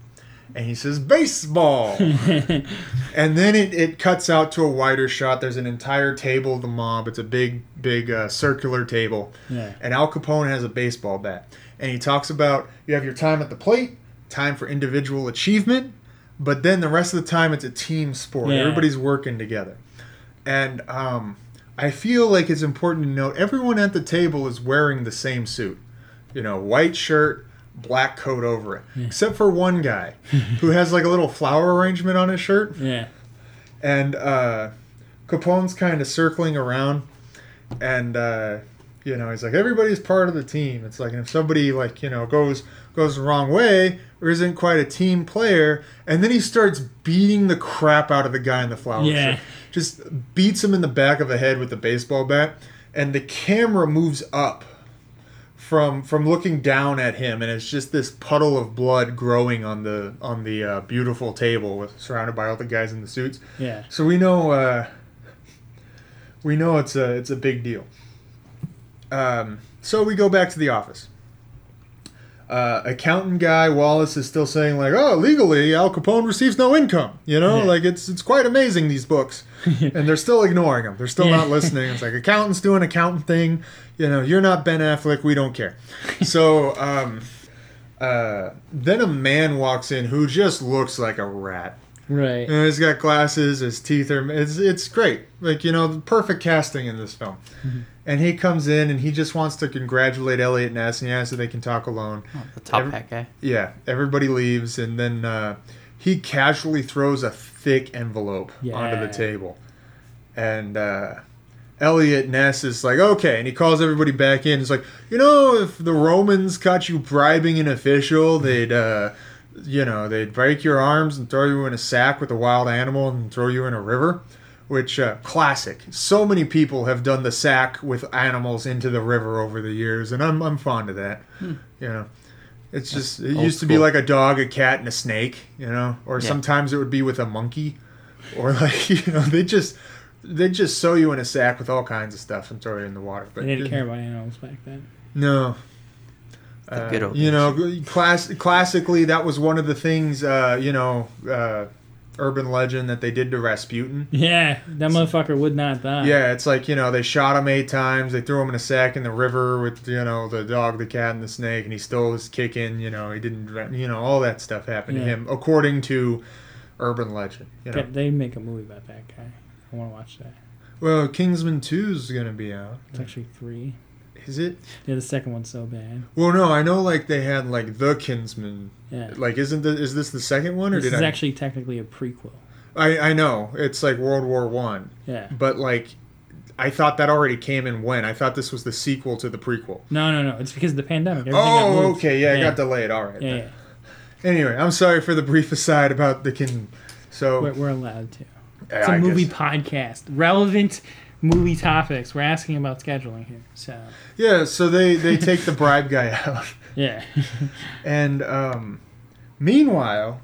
Speaker 1: and he says baseball, *laughs* and then it, it cuts out to a wider shot. There's an entire table of the mob. It's a big big uh, circular table,
Speaker 2: Yeah.
Speaker 1: and Al Capone has a baseball bat, and he talks about you have your time at the plate, time for individual achievement, but then the rest of the time it's a team sport.
Speaker 2: Yeah.
Speaker 1: Everybody's working together, and um, I feel like it's important to note everyone at the table is wearing the same suit, you know, white shirt. Black coat over it, except for one guy *laughs* who has like a little flower arrangement on his shirt
Speaker 2: Yeah.
Speaker 1: and uh, Capone's kind of circling around, and uh, you know he's like everybody's part of the team. It's like if somebody like you know goes goes the wrong way or isn't quite a team player, and then he starts beating the crap out of the guy in the flower
Speaker 2: Yeah.
Speaker 1: shirt. Just beats him in the back of the head with the baseball bat, and the camera moves up from from looking down at him, and it's just this puddle of blood growing on the on the uh, beautiful table, with surrounded by all the guys in the suits.
Speaker 2: Yeah.
Speaker 1: So we know uh, we know it's a it's a big deal. Um, so we go back to the office. Uh, accountant guy Wallace is still saying like, "Oh, legally, Al Capone receives no income." You know,
Speaker 2: Yeah.
Speaker 1: like it's it's quite amazing these books, *laughs* and they're still ignoring him. They're still
Speaker 2: Yeah.
Speaker 1: not listening. It's like accountants doing accountant thing. You know, you're not Ben Affleck. We don't care. *laughs* So um, uh, then a man walks in who just looks like a rat.
Speaker 2: Right.
Speaker 1: Know, he's got glasses. His teeth are. It's it's great. Like you know, the perfect casting in this film. And he comes in and he just wants to congratulate Elliot Ness and he asks if they can talk alone.
Speaker 3: Oh, the top
Speaker 1: Every-
Speaker 3: hat guy.
Speaker 1: Yeah, everybody leaves and then uh, he casually throws a thick envelope onto the table, and uh, Elliot Ness is like, okay, and he calls everybody back in. He's like, you know, if the Romans caught you bribing an official, they'd. Uh, you know, they'd break your arms and throw you in a sack with a wild animal and throw you in a river, which uh, classic. So many people have done the sack with animals into the river over the years, and I'm I'm fond of that. You know, it's just it
Speaker 3: old
Speaker 1: used to be like a dog, a cat, and a snake. You know, or
Speaker 3: Yeah.
Speaker 1: sometimes it would be with a monkey, or *laughs* like you know they just they just sew you in a sack with all kinds of stuff and throw you in the water. But
Speaker 2: They didn't care about animals back then.
Speaker 1: no. Uh, you know, class, classically, that was one of the things, uh, you know, uh, urban legend that they did to Rasputin.
Speaker 2: Yeah, that motherfucker would not die.
Speaker 1: Yeah, it's like, you know, they shot him eight times, they threw him in a sack in the river with, you know, the dog, the cat, and the snake, and he still was kicking, you know, he didn't, you know, all that stuff happened to him, according to urban legend, you know.
Speaker 2: Yeah, They make a movie about that guy. I want to watch that.
Speaker 1: Well, Kingsman 2 is going to be out.
Speaker 2: It's actually three.
Speaker 1: Is it?
Speaker 2: Yeah, the second one's so bad.
Speaker 1: Well, no, I know, like, they had, like, The Kinsman.
Speaker 2: Yeah.
Speaker 1: Like, isn't the, is this the second one, or
Speaker 2: This
Speaker 1: did
Speaker 2: is
Speaker 1: I?
Speaker 2: actually technically a prequel.
Speaker 1: I, I know it's like World War One,
Speaker 2: Yeah.
Speaker 1: but like I thought that already came and went. I thought this was the sequel to the prequel.
Speaker 2: No, no, no. It's because of the pandemic. Everything
Speaker 1: Oh, okay, yeah, it got delayed. All right.
Speaker 2: Yeah, yeah.
Speaker 1: Anyway, I'm sorry for the brief aside about the kin. So
Speaker 2: We're, we're allowed to.
Speaker 1: yeah,
Speaker 2: It's a
Speaker 1: I
Speaker 2: movie
Speaker 1: guess-
Speaker 2: podcast. Relevant movie topics. We're asking about scheduling here. So,
Speaker 1: yeah, so they they take the bribe guy *laughs* out,
Speaker 2: yeah.
Speaker 1: and um, meanwhile,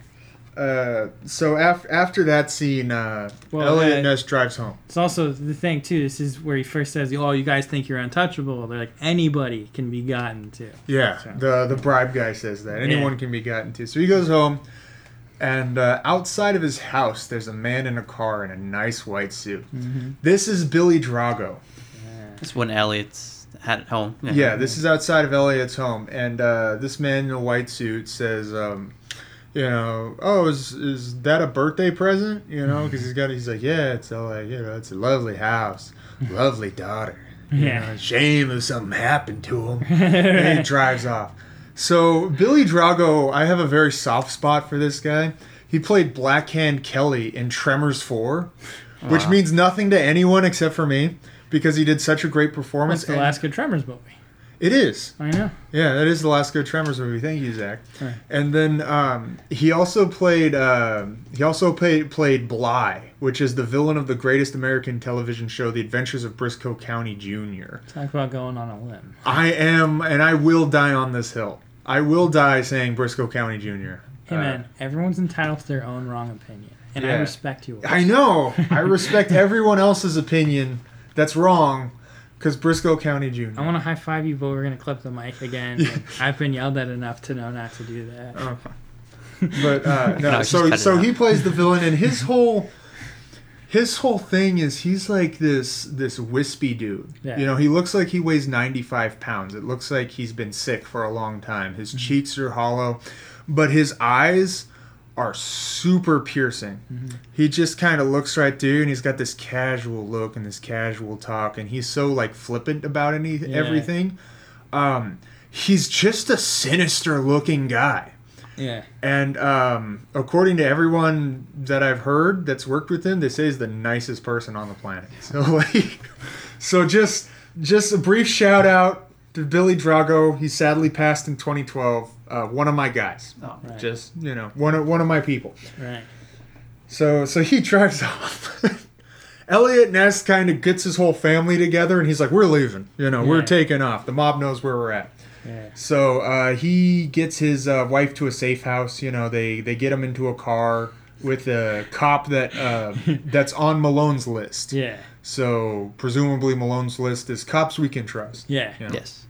Speaker 1: uh, so after after that scene, uh,
Speaker 2: Well,
Speaker 1: Elliot
Speaker 2: uh,
Speaker 1: Ness drives home.
Speaker 2: it's also the thing, too. This is where he first says, Oh, you guys think you're untouchable. They're like, anybody can be gotten to.
Speaker 1: Yeah,
Speaker 2: So-
Speaker 1: the the bribe guy says that anyone can be gotten to. So he goes home. And uh, outside of his house, there's a man in a car in a nice white suit.
Speaker 2: Mm-hmm.
Speaker 1: This is Billy Drago.
Speaker 3: That's when Elliot's had at home.
Speaker 1: Yeah, this is outside of Elliot's home, and uh, this man in a white suit says, um, "You know, oh, is is that a birthday present? You know, because he's got, he's like, yeah, it's all like, you know, it's a lovely house, *laughs* lovely daughter. You
Speaker 2: Yeah.
Speaker 1: know, shame if something happened to him." *laughs* and he drives off. So Billy Drago, I have a very soft spot for this guy. He played Blackhand Kelly in Tremors Four, which
Speaker 3: Wow.
Speaker 1: means nothing to anyone except for me. Because he did such a great performance.
Speaker 2: What's the last good Tremors movie?
Speaker 1: It is.
Speaker 2: I know.
Speaker 1: Yeah, that is the last good Tremors movie. Thank you, Zach.
Speaker 2: Right.
Speaker 1: And then um, he also played uh, he also played played Bly, which is the villain of the greatest American television show, The Adventures of Brisco County Jr.
Speaker 2: Talk about going on a limb.
Speaker 1: I am, and I will die on this hill. I will die saying Brisco County Jr.
Speaker 2: Hey
Speaker 1: Uh,
Speaker 2: man, everyone's entitled to their own wrong opinion, and I respect you.
Speaker 1: I know. I *laughs* respect everyone else's opinion that's wrong, because Brisco County Jr.
Speaker 2: I want to high five you, but we're gonna clip the mic again. *laughs* and I've been yelled at enough to know not to do that.
Speaker 1: Oh. but uh, *laughs* no,
Speaker 3: No,
Speaker 1: so so he plays the villain, and his whole his whole thing is he's like this this wispy dude.
Speaker 2: Yeah.
Speaker 1: You know, he looks like he weighs ninety five pounds. It looks like he's been sick for a long time. His
Speaker 2: Mm-hmm.
Speaker 1: cheeks are hollow, but his eyes are super piercing.
Speaker 2: Mm-hmm.
Speaker 1: He just kind of looks right through, and he's got this casual look and this casual talk, and he's so like flippant about any
Speaker 2: Yeah.
Speaker 1: everything. Um, he's just a sinister looking guy.
Speaker 2: Yeah,
Speaker 1: And um, according to everyone that I've heard that's worked with him, they say he's the nicest person on the planet. So *laughs* like, so just just a brief shout out to Billy Drago. He sadly passed in 2012. Uh, one of my guys.
Speaker 3: Oh,
Speaker 2: Right.
Speaker 1: Just you know, one of one of my people.
Speaker 2: right.
Speaker 1: So so he *laughs* drives off. Elliot Ness kind of gets his whole family together, and he's like, "We're leaving. You know, we're taking off. The mob knows where we're at."
Speaker 2: Yeah.
Speaker 1: So uh, he gets his uh, wife to a safe house. You know, they they get him into a car with a cop that uh, *laughs* that's on Malone's list.
Speaker 2: Yeah.
Speaker 1: So presumably Malone's list is cops we can trust.
Speaker 2: Yeah.
Speaker 1: you know?
Speaker 3: Yes.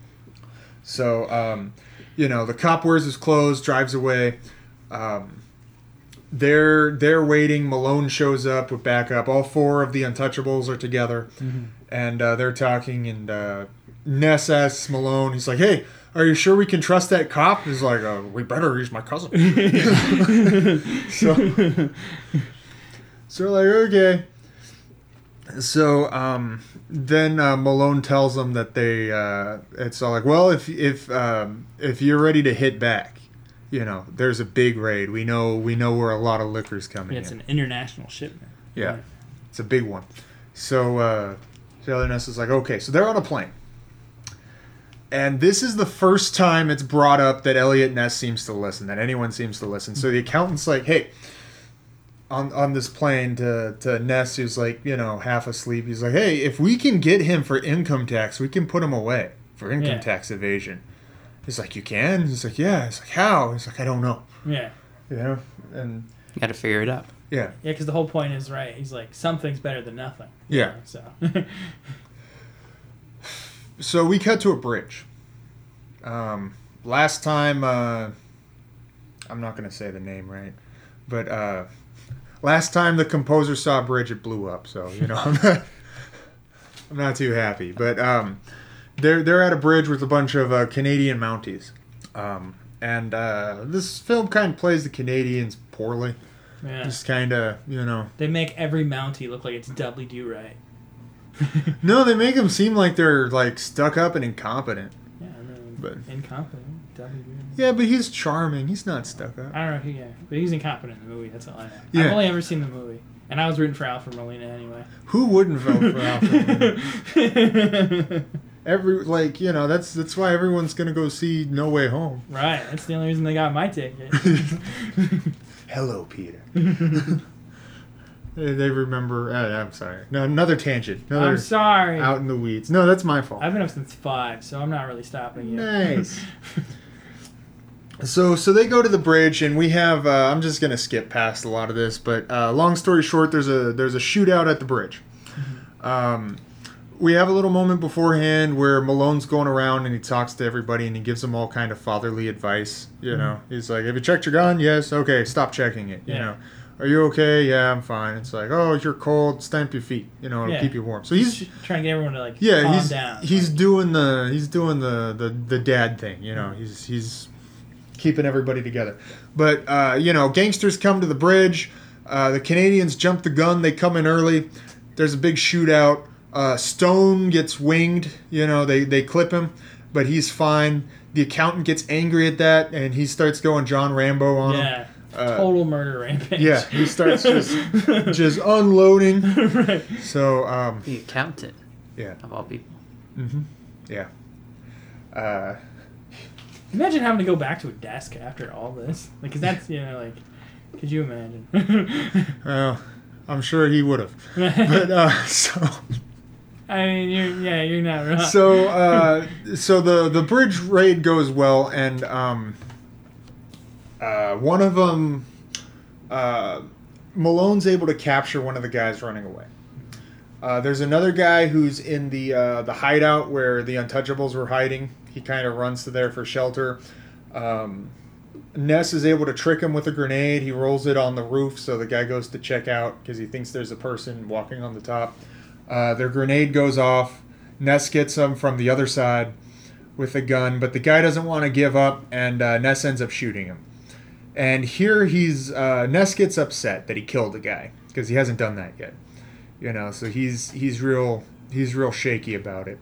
Speaker 1: So um, you know, the cop wears his clothes, drives away. Um, they're they're waiting. Malone shows up with backup. All four of the Untouchables are together, and uh, they're talking. And uh, Ness asks Malone, he's like, "Hey, are you sure we can trust that cop?" He's like, uh, "We better. He's my cousin." *laughs* so, so like, "Okay." So um, then uh, Malone tells them that they uh, it's all like, well, if if um, if you're ready to hit back, you know, there's a big raid. We know we know where a lot of liquor's coming
Speaker 2: Yeah, it's
Speaker 1: in.
Speaker 2: an international shipment.
Speaker 1: Yeah, it's a big one. So uh, Taylor Ness is like, okay, so they're on a plane. And this is the first time it's brought up that Elliot Ness seems to listen, that anyone seems to listen. So the accountant's like, hey, on, on this plane to, to Ness, who's like, you know, half asleep, he's like, hey, if we can get him for income tax, we can put him away for income
Speaker 2: Yeah.
Speaker 1: tax evasion. He's like, you can? He's like, yeah. He's like, how? He's like, I don't know.
Speaker 2: Yeah.
Speaker 1: You know? And
Speaker 3: You got to figure it out.
Speaker 1: yeah.
Speaker 2: Yeah, because the whole point is right. He's like, something's better than nothing.
Speaker 1: Yeah.
Speaker 2: So. *laughs*
Speaker 1: So we cut to a bridge. Um, last time, uh, I'm not going to say the name right, but uh, last time the composer saw a bridge, it blew up. So you know, *laughs* I'm not, I'm not too happy. But um, they're they're at a bridge with a bunch of uh, Canadian Mounties, um, and uh, this film kind of plays the Canadians poorly.
Speaker 2: yeah.
Speaker 1: Just kind of you know.
Speaker 2: They make every Mountie look like it's Dudley Do-Right. *laughs*
Speaker 1: No, they make them seem like they're like stuck up and incompetent.
Speaker 2: Yeah, I mean,
Speaker 1: But-
Speaker 2: incompetent. Dudley Do-Right.
Speaker 1: Yeah, but he's charming. He's not stuck up.
Speaker 2: I don't know who, yeah, but he's incompetent in the movie. That's all I know.
Speaker 1: Yeah.
Speaker 2: I've only ever seen the movie, and I was rooting for Alfred Molina anyway.
Speaker 1: Who wouldn't vote for Alfred? Molina? *laughs* Every like you know that's that's why everyone's gonna go see No Way Home.
Speaker 2: right, that's the only reason they got my ticket. *laughs*
Speaker 1: Hello, Peter. They remember. Uh, I'm sorry. No, another tangent. Another
Speaker 2: I'm sorry.
Speaker 1: out in the weeds. No, that's my fault.
Speaker 2: I've been up since five, so I'm not really stopping you.
Speaker 1: Nice. *laughs* So so they go to the bridge and we have. Uh, I'm just gonna skip past a lot of this, but uh, long story short, there's a there's a shootout at the bridge. Um, we have a little moment beforehand where Malone's going around and he talks to everybody and he gives them all kind of fatherly advice. You know, he's like, "Have you checked your gun? Yes. Okay. Stop checking it. You
Speaker 2: Yeah.
Speaker 1: know, are you okay? Yeah, I'm fine. It's like, oh, you're cold. Stamp your feet. You know, it'll
Speaker 2: Yeah.
Speaker 1: keep you warm. So he's
Speaker 2: trying to get everyone to like
Speaker 1: yeah,
Speaker 2: calm
Speaker 1: he's
Speaker 2: down.
Speaker 1: he's
Speaker 2: Like,
Speaker 1: doing the he's doing the, the the dad thing. You know, he's he's keeping everybody together. But uh, you know, gangsters come to the bridge. Uh, the Canadians jump the gun. They come in early. There's a big shootout. Uh, Stone gets winged. You know, they they clip him, but he's fine. The accountant gets angry at that, and he starts going John Rambo on him.
Speaker 2: Yeah,
Speaker 1: Uh,
Speaker 2: total murder rampage.
Speaker 1: Yeah, he starts just *laughs* just unloading.
Speaker 2: right.
Speaker 1: So um,
Speaker 3: The accountant
Speaker 1: yeah,
Speaker 3: of all people.
Speaker 1: Mm-hmm. yeah. Uh,
Speaker 2: Imagine having to go back to a desk after all this. Like, cause that's you know like, could you imagine? *laughs*
Speaker 1: Well, I'm sure he would have. But uh, *laughs* so
Speaker 2: I mean, you're yeah, you're not wrong.
Speaker 1: so uh, so the the bridge raid goes well, and um, uh, one of them, uh, Malone's able to capture one of the guys running away. Uh, there's another guy who's in the uh, the hideout where the Untouchables were hiding. He kind of runs to there for shelter. Um, Ness is able to trick him with a grenade. He rolls it on the roof, so the guy goes to check out because he thinks there's a person walking on the top. Uh, their grenade goes off. Ness gets him from the other side with a gun, but the guy doesn't want to give up, and uh, Ness ends up shooting him. And here he's uh, Ness gets upset that he killed the guy because he hasn't done that yet. You know, so he's he's real he's real shaky about it.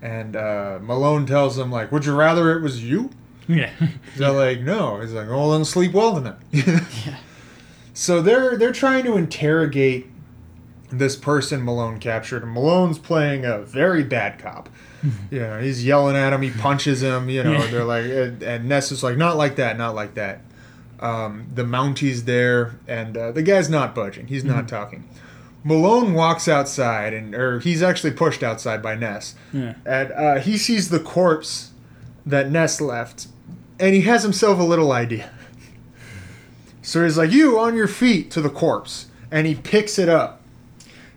Speaker 1: And uh, Malone tells him like, "Would you rather it was you?" *laughs*
Speaker 2: yeah.
Speaker 1: They're like, "No." He's like, "Oh, then sleep well tonight." *laughs* Yeah. So they're they're trying to interrogate this person Malone captured. And Malone's playing a very bad cop. You know, he's yelling at him. He punches him. You know,
Speaker 2: Yeah.
Speaker 1: they're like, and, and Ness is like, not like that, not like that. Um, the Mountie's there, and uh, the guy's not budging. He's not talking. Malone walks outside, and or he's actually pushed outside by Ness,
Speaker 2: Yeah.
Speaker 1: and uh, he sees the corpse that Ness left, and he has himself a little idea. So he's like, "You on your feet to the corpse," and he picks it up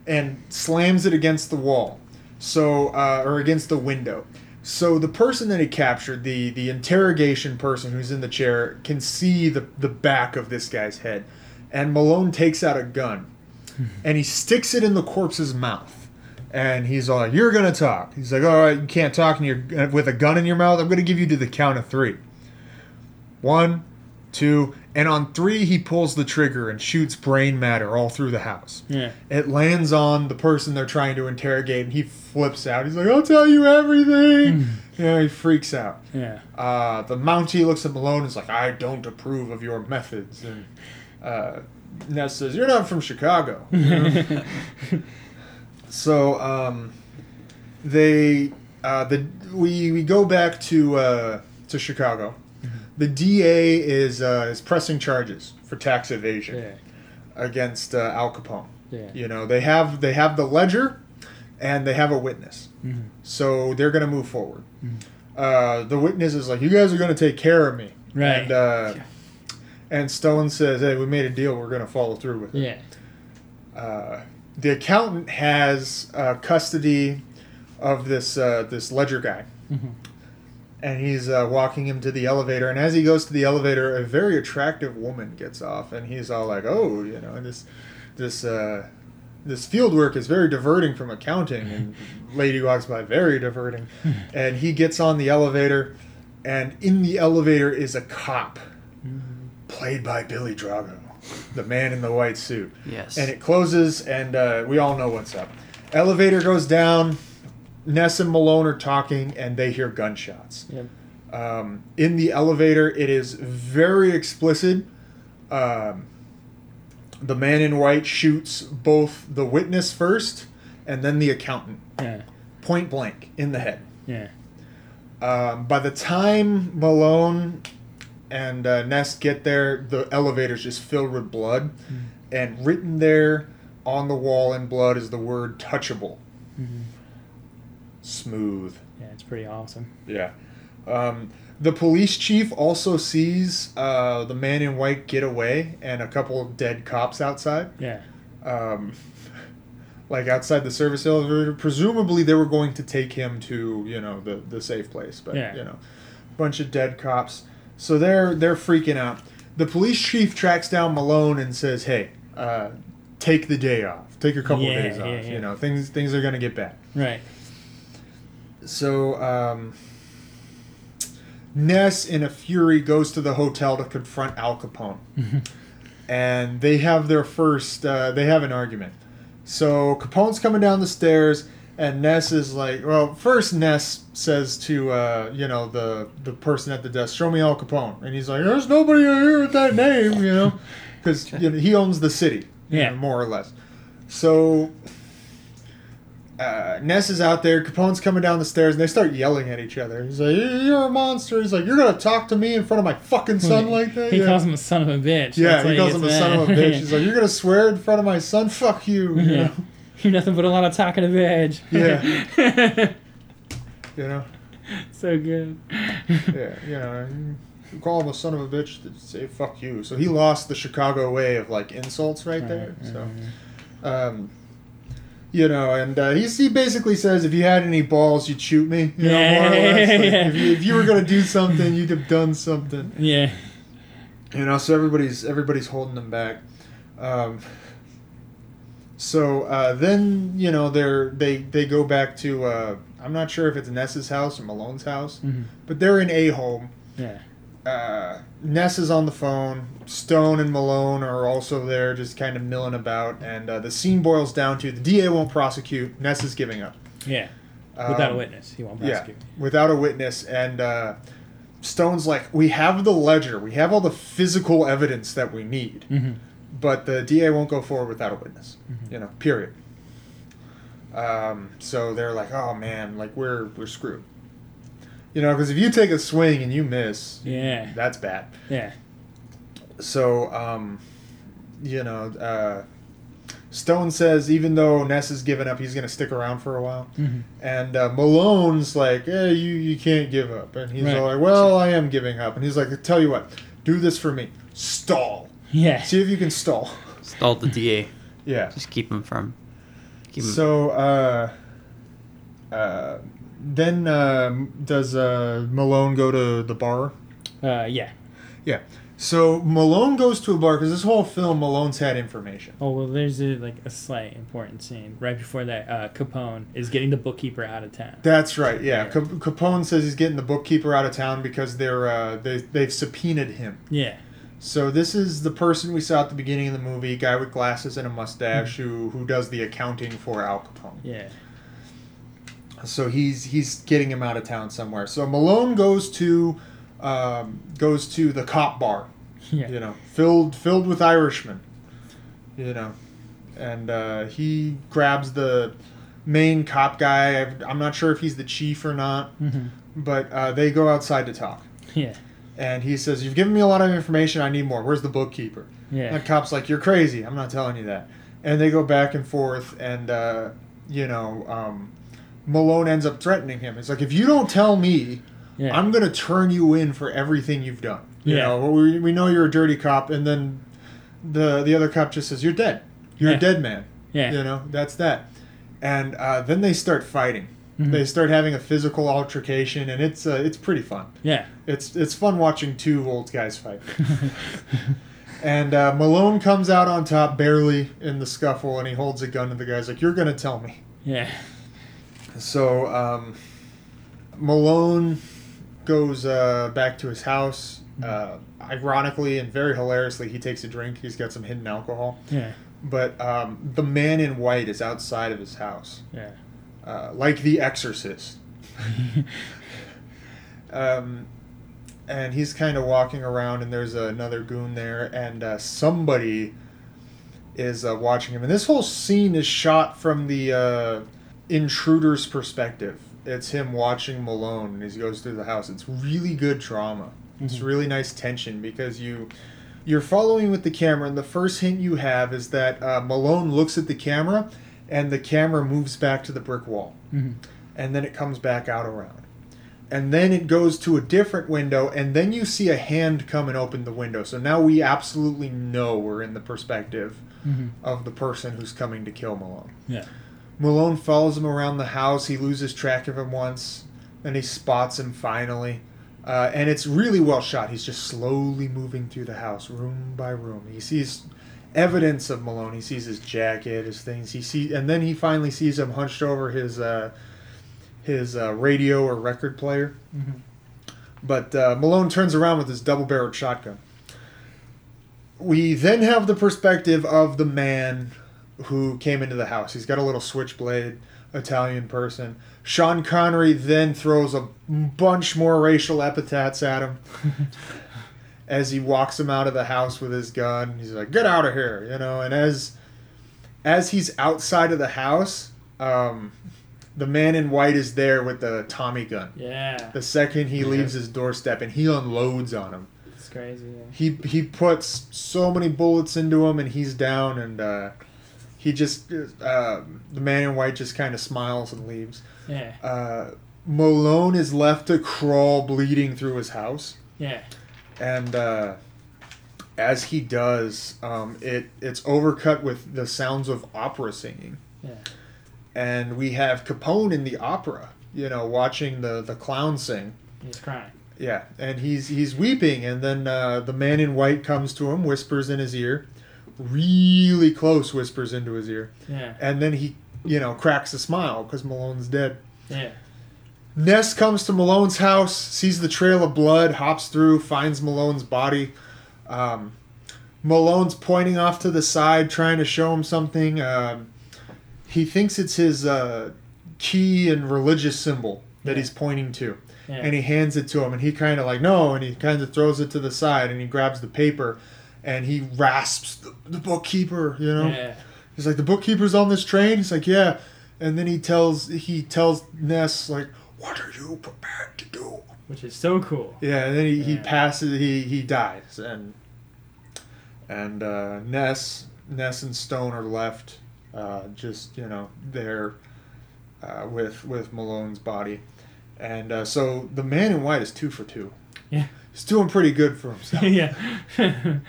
Speaker 1: and slams it against the wall, so uh, or against the window. So the person that he captured, the the interrogation person who's in the chair, can see the the back of this guy's head, and Malone takes out a gun, hmm. and he sticks it in the corpse's mouth. And he's all like, "You're gonna talk." He's like, "All right, you can't talk and you're with a gun in your mouth. I'm gonna give you to the count of three. One, two, and on three he pulls the trigger and shoots brain matter all through the house.
Speaker 2: Yeah.
Speaker 1: It lands on the person they're trying to interrogate, and he flips out. He's like, "I'll tell you everything." *laughs* yeah, he freaks out.
Speaker 2: Yeah.
Speaker 1: Uh, the Mountie looks at Malone and is like, "I don't approve of your methods." And uh, Ness says, "You're not from Chicago." *laughs* you know? so um, they uh, the we we go back to uh, to Chicago. The DA is uh, is pressing charges for tax evasion
Speaker 2: Yeah.
Speaker 1: against uh, Al Capone.
Speaker 2: Yeah.
Speaker 1: You know, they have they have the ledger, and they have a witness,
Speaker 2: Mhm.
Speaker 1: so they're gonna move forward. Uh, the witness is like, "You guys are gonna take care of me,"
Speaker 2: Right.
Speaker 1: And uh, and Stone says, "Hey, we made a deal. We're gonna follow through with it."
Speaker 2: Yeah.
Speaker 1: Uh, the accountant has uh, custody of this uh, this ledger guy,
Speaker 2: Mhm.
Speaker 1: And he's uh, walking him to the elevator. And as he goes to the elevator, a very attractive woman gets off, and he's all like, "Oh, you know, this this uh, this field work is very diverting from accounting." And *laughs* lady walks by, very diverting, and he gets on the elevator, and in the elevator is a cop, played by Billy Drago, the man in the white suit
Speaker 3: Yes.
Speaker 1: and it closes, and uh, we all know what's up. Elevator goes down. Ness and Malone are talking, and they hear gunshots.
Speaker 2: Yep.
Speaker 1: Um, in the elevator, it is very explicit. Um, the man in white shoots both the witness first, and then the accountant,
Speaker 2: Yeah.
Speaker 1: point blank in the head.
Speaker 2: Yeah.
Speaker 1: Um, by the time Malone and uh, Ness get there, the elevator's just filled with blood, and written there on the wall in blood is the word "touchable."
Speaker 2: Mhm.
Speaker 1: Smooth.
Speaker 2: Yeah. It's pretty awesome.
Speaker 1: Yeah. Um, the police chief also sees uh, the man in white get away and a couple of dead cops outside.
Speaker 2: Yeah.
Speaker 1: Um, *laughs* like outside the service elevator. Presumably, they were going to take him to you know the the safe place, but
Speaker 2: Yeah.
Speaker 1: you know, bunch of dead cops. So they're they're freaking out. The police chief tracks down Malone and says, "Hey, uh, take the day off. Take a couple
Speaker 2: Yeah,
Speaker 1: of days
Speaker 2: yeah,
Speaker 1: off. You know, things things are gonna get bad."
Speaker 2: Right.
Speaker 1: So um, Ness, in a fury, goes to the hotel to confront Al Capone, *laughs* and they have their first. Uh, they have an argument. So Capone's coming down the stairs, and Ness is like, "Well, first Ness says to uh, you know the the person at the desk, show me Al Capone,' and he's like, "There's nobody here with that name,' you know, because *laughs* you know, he owns the city, you
Speaker 2: Yeah.
Speaker 1: know, more or less." So uh, Ness is out there. Capone's coming down the stairs, and they start yelling at each other. He's like, "You're a monster." He's like, "You're gonna talk to me in front of my fucking *laughs* son like that?"
Speaker 2: He
Speaker 1: yeah.
Speaker 2: calls him a son of a bitch.
Speaker 1: yeah,
Speaker 2: That's
Speaker 1: he calls him a son of a bitch. He's like, "You're gonna swear in front of my son? Fuck you!" You *laughs*
Speaker 2: Yeah.
Speaker 1: know?
Speaker 2: You're nothing but a lot of talkative edge.
Speaker 1: Yeah. *laughs* You know?
Speaker 2: so good.
Speaker 1: Yeah, you know. You call him a son of a bitch to say "fuck you." So he lost the Chicago way of like insults right there.
Speaker 2: Right,
Speaker 1: So.
Speaker 2: right,
Speaker 1: Um, you know, and uh, he, he basically says, if you had any balls, you'd shoot me. You know, more or less. Like,
Speaker 2: Yeah.
Speaker 1: if, you, if you were gonna do something, you'd have done something.
Speaker 2: Yeah.
Speaker 1: You know, so everybody's everybody's holding them back. Um, so uh, then you know they're they they go back to uh, I'm not sure if it's Ness's house or Malone's house,
Speaker 2: Mhm.
Speaker 1: but they're in a home.
Speaker 2: Yeah.
Speaker 1: Uh, Ness is on the phone. Stone and Malone are also there, just kind of milling about. And uh, the scene boils down to the DA won't prosecute. Ness is giving up.
Speaker 2: Yeah. Without a
Speaker 1: Um,
Speaker 2: witness, he won't prosecute.
Speaker 1: Yeah, without a witness. And uh, Stone's like, we have the ledger. We have all the physical evidence that we need.
Speaker 2: Mm-hmm.
Speaker 1: But the DA won't go forward without a witness.
Speaker 2: Mhm.
Speaker 1: You know, period. Um, so they're like, oh man, like we're we're screwed. You know, because if you take a swing and you miss,
Speaker 2: Yeah.
Speaker 1: that's bad.
Speaker 2: Yeah.
Speaker 1: So, um, you know, uh, Stone says even though Ness has given up, he's going to stick around for a while.
Speaker 2: Mm-hmm.
Speaker 1: And uh, Malone's like, "Hey, you you can't give up," and he's
Speaker 2: Right.
Speaker 1: all like, "Well, I am giving up." And he's like, "Tell you what, do this for me. Stall.
Speaker 2: Yeah.
Speaker 1: See if you can stall."
Speaker 3: Stall the DA.
Speaker 1: Yeah.
Speaker 3: Just keep him from. Keep him.
Speaker 1: So, uh, uh, then um does uh, Malone go to the bar?
Speaker 2: Uh, yeah.
Speaker 1: Yeah. So Malone goes to a bar because this whole film Malone's had information.
Speaker 2: Oh well, there's a, like a slight important scene right before that. Uh, Capone is getting the bookkeeper out of town.
Speaker 1: That's right. Yeah,
Speaker 2: Yeah.
Speaker 1: Cap- Capone says he's getting the bookkeeper out of town because they're uh, they they've subpoenaed him.
Speaker 2: Yeah.
Speaker 1: So this is the person we saw at the beginning of the movie, guy with glasses and a mustache, who who does the accounting for Al Capone.
Speaker 2: Yeah.
Speaker 1: So he's he's getting him out of town somewhere. So Malone goes to um, goes to the cop bar, *laughs*
Speaker 2: Yeah.
Speaker 1: you know, filled filled with Irishmen, you know, and uh, he grabs the main cop guy. I've- I'm not sure if he's the chief or not,
Speaker 2: hmm
Speaker 1: but uh, they go outside to talk.
Speaker 2: Yeah.
Speaker 1: And he says, "You've given me a lot of information. I need more. Where's the bookkeeper?"
Speaker 2: Yeah.
Speaker 1: And the cop's like, "You're crazy. I'm not telling you that." And they go back and forth, and uh, you know, um, Malone ends up threatening him. It's like, if you don't tell me,
Speaker 2: Yeah.
Speaker 1: I'm gonna turn you in for everything you've done. You
Speaker 2: Yeah.
Speaker 1: know, we, we know you're a dirty cop, and then the the other cop just says, "You're dead. You're
Speaker 2: Yeah.
Speaker 1: a dead man."
Speaker 2: Yeah.
Speaker 1: You know, that's that. And uh, then they start fighting.
Speaker 2: Mhm.
Speaker 1: They start having a physical altercation, and it's uh, it's pretty fun.
Speaker 2: Yeah.
Speaker 1: It's it's fun watching two old guys fight. *laughs* and uh, Malone comes out on top barely in the scuffle, and he holds a gun to the guy's like, "You're gonna tell me."
Speaker 2: yeah.
Speaker 1: So um, Malone goes uh, back to his house. Uh, ironically and very hilariously, he takes a drink. He's got some hidden alcohol.
Speaker 2: Yeah.
Speaker 1: But um, the man in white is outside of his house,
Speaker 2: Yeah.
Speaker 1: uh, like the Exorcist. *laughs* um, and he's kind of walking around, and there's another goon there, and uh, somebody is uh, watching him. And this whole scene is shot from the uh, intruder's perspective. It's him watching Malone as he goes through the house. It's really good drama. It's
Speaker 2: Mhm.
Speaker 1: really nice tension because you you're following with the camera, and the first hint you have is that uh, Malone looks at the camera, and the camera moves back to the brick wall
Speaker 2: hmm
Speaker 1: and then it comes back out around. and then it goes to a different window, and then you see a hand come and open the window. So now we absolutely know we're in the perspective of the person who's coming to kill Malone.
Speaker 2: Yeah.
Speaker 1: Malone follows him around the house. He loses track of him once, then he spots him finally. Uh, and it's really well shot. He's just slowly moving through the house, room by room. He sees evidence of Malone. He sees his jacket, his things. He sees, and then he finally sees him hunched over his uh, his uh, radio or record player.
Speaker 2: Mhm.
Speaker 1: But uh, Malone turns around with his double-barreled shotgun. We then have the perspective of the man who came into the house. He's got a little switchblade, Italian person. Sean Connery then throws a bunch more racial epithets at him *laughs* as he walks him out of the house with his gun. He's like, "Get out of here!" You know. And as as he's outside of the house, um, the man in white is there with the Tommy gun.
Speaker 2: Yeah.
Speaker 1: The second he
Speaker 3: Yeah.
Speaker 1: leaves his doorstep, and he unloads on him.
Speaker 2: It's crazy. Yeah.
Speaker 1: He he puts so many bullets into him, and he's down, and uh, he just uh, the man in white just kind of smiles and leaves.
Speaker 2: Yeah.
Speaker 1: Uh, Malone is left to crawl, bleeding through his house,
Speaker 2: Yeah.
Speaker 1: and uh, as he does, um, it it's overcut with the sounds of opera singing,
Speaker 2: Yeah.
Speaker 1: and we have Capone in the opera, you know, watching the the clown sing.
Speaker 2: He's crying.
Speaker 1: Yeah, and he's he's weeping, and then uh, the man in white comes to him, whispers in his ear, really close, whispers into his ear,
Speaker 2: Yeah.
Speaker 1: and then he, you know, cracks a smile because Malone's dead.
Speaker 2: Yeah.
Speaker 1: Ness comes to Malone's house, sees the trail of blood, hops through, finds Malone's body. Um, Malone's pointing off to the side, trying to show him something. Um, he thinks it's his uh, key and religious symbol that
Speaker 2: Yeah.
Speaker 1: he's pointing to
Speaker 2: Yeah.
Speaker 1: and he hands it to him and he kind of like no and he kind of throws it to the side and he grabs the paper and he rasps the, the bookkeeper you know?
Speaker 2: Yeah.
Speaker 1: he's like the bookkeeper's on this train? He's like yeah. And then he tells he tells ness like what are you prepared to do?
Speaker 2: Which is so cool.
Speaker 1: yeah and then he, he passes he he dies. And and uh, ness ness and stone are left uh, just you know there uh, with with malone's body. And uh, so the man in white is two for two.
Speaker 2: Yeah.
Speaker 1: He's doing pretty good for himself *laughs*
Speaker 2: yeah. *laughs*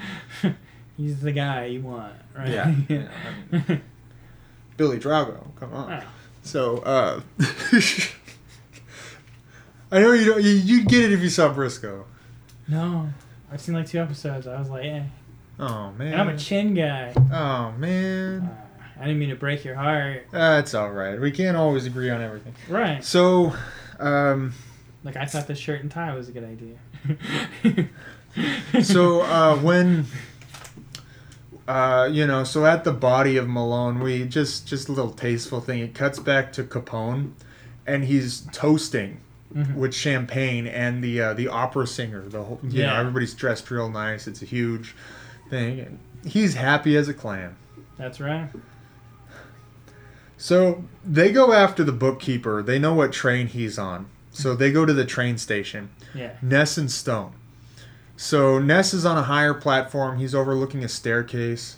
Speaker 2: He's the guy you want, right?
Speaker 1: Yeah. Yeah. *laughs* billy drago come on
Speaker 2: Wow.
Speaker 1: so uh i know you don't you, you'd get it if you saw brisco
Speaker 2: No. I've seen like two episodes. I was like, eh.
Speaker 1: oh man
Speaker 2: And I'm a chin guy.
Speaker 1: oh man
Speaker 2: Uh, I didn't mean to break your heart.
Speaker 1: That's all right. We can't always agree on everything.
Speaker 2: Right.
Speaker 1: So, um,
Speaker 2: Like I thought the shirt and tie was a good idea.
Speaker 1: So uh, when, uh, you know, so at the body of Malone, we just just a little tasteful thing. It cuts back to Capone, and he's toasting
Speaker 2: Mhm.
Speaker 1: with champagne and the uh, the opera singer. The whole, you know,
Speaker 2: Yeah.
Speaker 1: everybody's dressed real nice. It's a huge thing, and he's happy as a clam.
Speaker 2: That's right.
Speaker 1: So they go after the bookkeeper. They know what train he's on. So they go to the train station.
Speaker 2: Yeah.
Speaker 1: Ness and Stone. So Ness is on a higher platform. He's overlooking a staircase.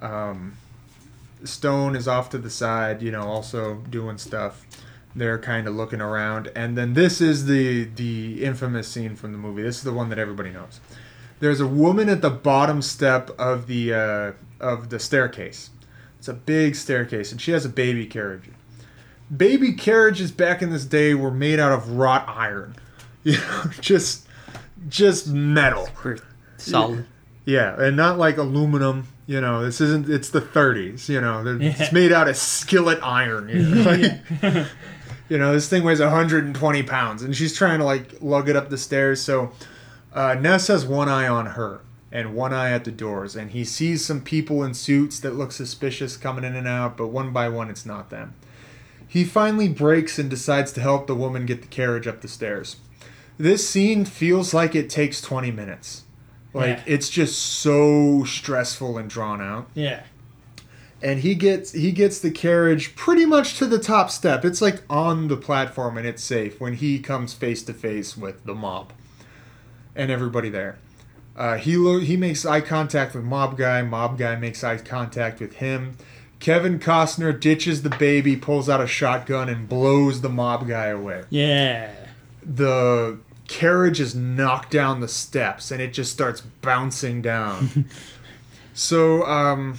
Speaker 1: Um, Stone is off to the side, you know, also doing stuff. They're kind of looking around, and then this is the the infamous scene from the movie. This is the one that everybody knows. There's a woman at the bottom step of the uh, of the staircase. It's a big staircase, and she has a baby carriage. Baby carriages back in this day were made out of wrought iron, *laughs* you know, just just metal.
Speaker 3: Solid.
Speaker 1: Yeah, and not like aluminum. You know, this isn't. It's the 30s. You know,
Speaker 2: Yeah.
Speaker 1: it's made out of skillet iron. You know, like, *laughs* *laughs* you know, this thing weighs 120 pounds, and she's trying to like lug it up the stairs. So uh, Ness has one eye on her and one eye at the doors, and he sees some people in suits that look suspicious coming in and out, but one by one, it's not them. He finally breaks and decides to help the woman get the carriage up the stairs. This scene feels like it takes 20 minutes. Like
Speaker 2: Yeah.
Speaker 1: it's just so stressful and drawn out
Speaker 2: yeah.
Speaker 1: and he gets he gets the carriage pretty much to the top step. It's like on the platform and it's safe when he comes face to face with the mob and everybody there. Uh, he lo- he makes eye contact with mob guy. Mob guy makes eye contact with him. Kevin Costner ditches the baby, pulls out a shotgun, and blows the mob guy away.
Speaker 2: Yeah.
Speaker 1: the carriage is knocked down the steps and it just starts bouncing down. *laughs* so um,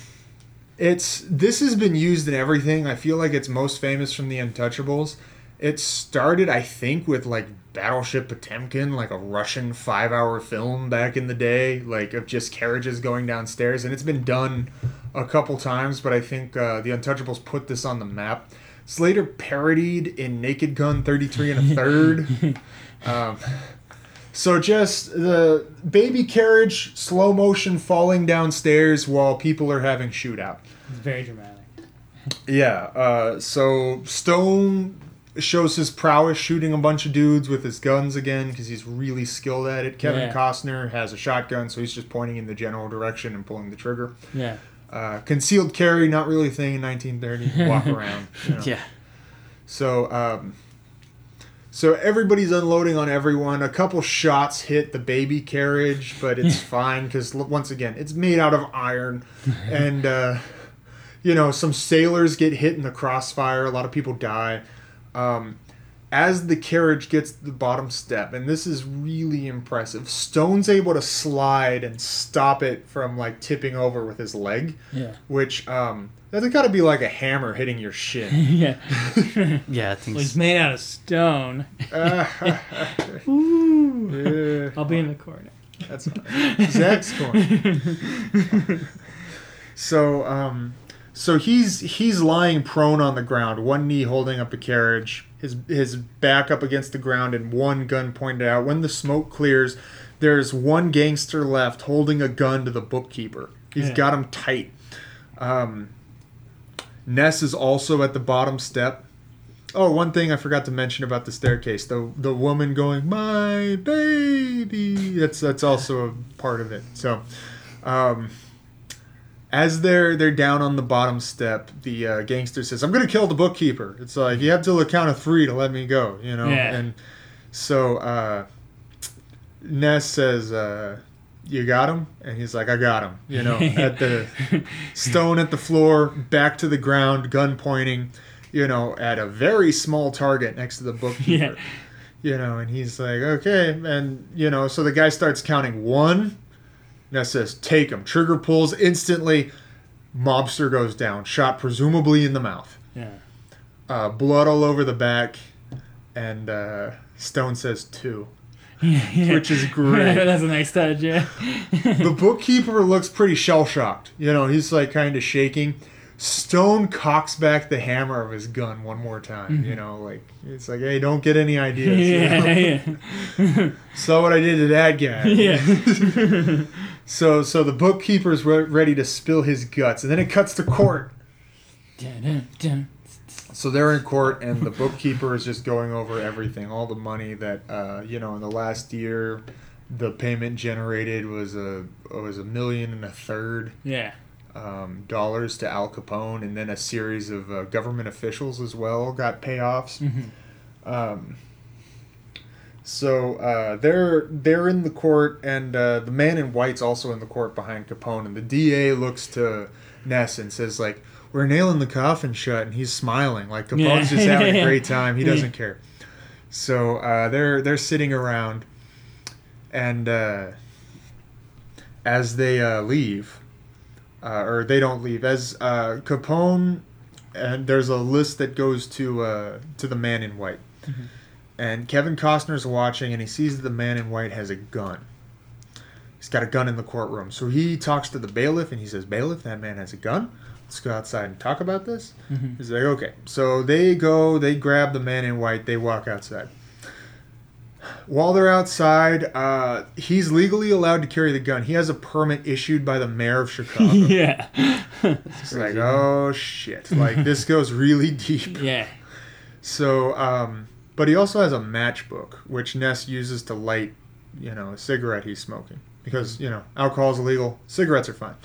Speaker 1: it's this has been used in everything. I feel like it's most famous from the Untouchables. It started, I think, with like Battleship Potemkin, like a Russian five-hour film back in the day, like of just carriages going downstairs, and it's been done a couple times. But I think uh, the Untouchables put this on the map. Slater parodied in Naked Gun 33 and a *laughs* third. um, so just the baby carriage, slow motion falling downstairs while people are having shootout.
Speaker 2: It's very dramatic.
Speaker 1: Yeah. Uh, so Stone shows his prowess shooting a bunch of dudes with his guns again because he's really skilled at it. Kevin
Speaker 2: Yeah.
Speaker 1: Costner has a shotgun, so he's just pointing in the general direction and pulling the trigger.
Speaker 2: Yeah.
Speaker 1: Uh, concealed carry, not really a thing in 1930. *laughs* Walk around. you know.
Speaker 3: Yeah.
Speaker 1: So, um, so everybody's unloading on everyone. A couple shots hit the baby carriage, but it's *laughs* fine because once again, it's made out of iron, *laughs* and uh, you know some sailors get hit in the crossfire. A lot of people die. Um, as the carriage gets to the bottom step, and this is really impressive. Stone's able to slide and stop it from like tipping over with his leg,
Speaker 2: Yeah.
Speaker 1: which um, that's got to be like a hammer hitting your shin. *laughs*
Speaker 2: yeah. *laughs*
Speaker 3: Yeah, I think
Speaker 2: Well, he's made out of stone. *laughs*
Speaker 1: Yeah,
Speaker 2: I'll be in the corner.
Speaker 1: that's all right. Zach's corner. So, um, so he's he's lying prone on the ground, one knee holding up the carriage, his his back up against the ground, and one gun pointed out. When the smoke clears, there's one gangster left holding a gun to the bookkeeper. He's
Speaker 2: Yeah.
Speaker 1: got him tight. Um, Ness is also at the bottom step. Oh, one thing I forgot to mention about the staircase: the the woman going, "My baby." That's that's also a part of it. So, um, as they're they're down on the bottom step, the uh, gangster says, "I'm gonna kill the bookkeeper." It's like you have till the count of three to let me go, you know.
Speaker 2: Yeah.
Speaker 1: And so uh, Ness says, uh, "You got him," and he's like, "I got him." You know, *laughs* at the stone at the floor, back to the ground, gun pointing. You know, at a very small target next to the bookkeeper. *laughs*
Speaker 2: Yeah.
Speaker 1: You know, and he's like, "Okay," and you know, so the guy starts counting one. Ness says, "Take him." Trigger pulls instantly. Mobster goes down, shot presumably in the mouth.
Speaker 2: Yeah.
Speaker 1: Uh, blood all over the back, and uh, Stone says two.
Speaker 2: yeah.
Speaker 1: Which is *laughs* great.
Speaker 2: That's a nice touch, yeah.
Speaker 1: The bookkeeper looks pretty shell shocked. You know, he's like kind of shaking. Stone cocks back the hammer of his gun one more time. You know, like it's like, hey, don't get any *laughs* ideas. you know?
Speaker 2: yeah, yeah. *laughs*
Speaker 1: Saw what I did to that guy. *laughs*
Speaker 2: yeah.
Speaker 1: So, so the bookkeeper's re- ready to spill his guts, and then it cuts to court.
Speaker 2: Dun, dun, dun.
Speaker 1: So they're in court, and the bookkeeper is just going over everything, all the money that uh, you know in the last year, the payment generated was a was a million and a third
Speaker 2: Yeah.
Speaker 1: Um, dollars to Al Capone, and then a series of uh, government officials as well got payoffs.
Speaker 2: Mhm.
Speaker 1: Um, so uh, they're they're in the court, and uh, the man in white's also in the court behind Capone, and the DA looks to Ness and says like, "We're nailing the coffin shut," and he's smiling like Capone's
Speaker 2: Yeah.
Speaker 1: just having a *laughs* great time. He doesn't care. So uh, they're they're sitting around, and uh, as they uh, leave, uh, or they don't leave, as uh, Capone, and there's a list that goes to uh, to the man in white, and Kevin Costner's watching, and he sees that the man in white has a gun. He's got a gun in the courtroom, so he talks to the bailiff, and he says, "Bailiff, that man has a gun. Let's go outside and talk about this."
Speaker 2: Mhm.
Speaker 1: He's like, "Okay." So they go, they grab the man in white, they walk outside. While they're outside, uh, he's legally allowed to carry the gun. He has a permit issued by the mayor of *laughs* Chicago.
Speaker 2: yeah.
Speaker 1: It's like, oh shit! Like this *laughs* goes really deep.
Speaker 2: yeah.
Speaker 1: So, um, but he also has a matchbook, which Ness uses to light, you know, a cigarette he's smoking because you know alcohol's illegal, cigarettes are fine.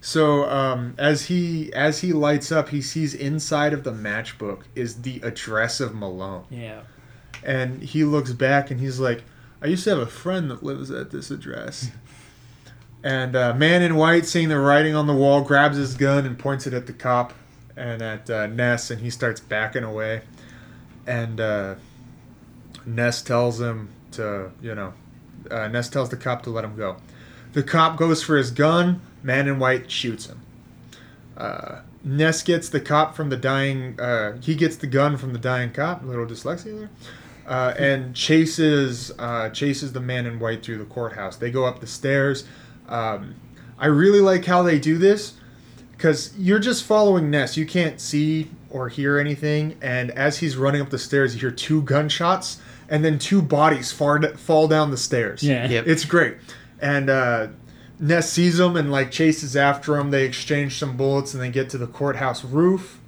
Speaker 1: So um, as he as he lights up, he sees inside of the matchbook is the address of Malone,
Speaker 2: Yeah.
Speaker 1: And he looks back and he's like, "I used to have a friend that lives at this address." *laughs* And uh, man in white, seeing the writing on the wall, grabs his gun and points it at the cop and at uh, Ness, and he starts backing away. And uh, Ness tells him to, you know, uh, Ness tells the cop to let him go. The cop goes for his gun. Man in white shoots him. Uh, Ness gets the cop from the dying. Uh, he gets the gun from the dying cop. A little dyslexia there. Uh, and chases uh, chases the man in white through the courthouse. They go up the stairs. Um, I really like how they do this because you're just following Ness. You can't see or hear anything, and as he's running up the stairs, you hear two gunshots and then two bodies far fall down the stairs.
Speaker 2: Yeah.
Speaker 3: Yep.
Speaker 1: It's great. And uh, Ness sees them and like chases after them. They exchange some bullets and they get to the courthouse roof.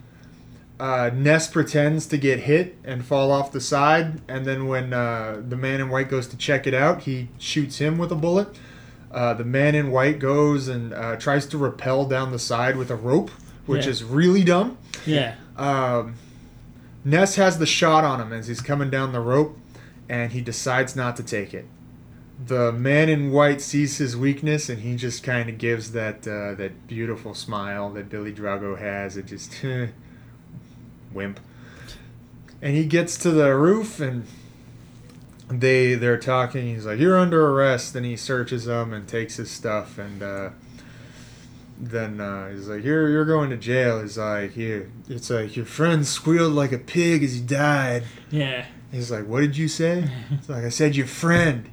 Speaker 1: Uh, Ness pretends to get hit and fall off the side, and then when uh, the man in white goes to check it out, he shoots him with a bullet. Uh, the man in white goes and uh, tries to rappel down the side with a rope, which
Speaker 2: Yeah.
Speaker 1: is really dumb.
Speaker 2: Yeah.
Speaker 1: Um, Ness has the shot on him as he's coming down the rope, and he decides not to take it. The man in white sees his weakness, and he just kind of gives that uh, that beautiful smile that Billy Drago has. It just *laughs* wimp. And he gets to the roof, and they they're talking. He's like, "You're under arrest," and he searches him and takes his stuff, and. Uh, then uh, he's like, "You're you're going to jail." He's like, "Here." It's like your friend squealed like a pig as he died.
Speaker 2: Yeah.
Speaker 1: He's like, "What did you say?" *laughs* It's like I said, "Your friend."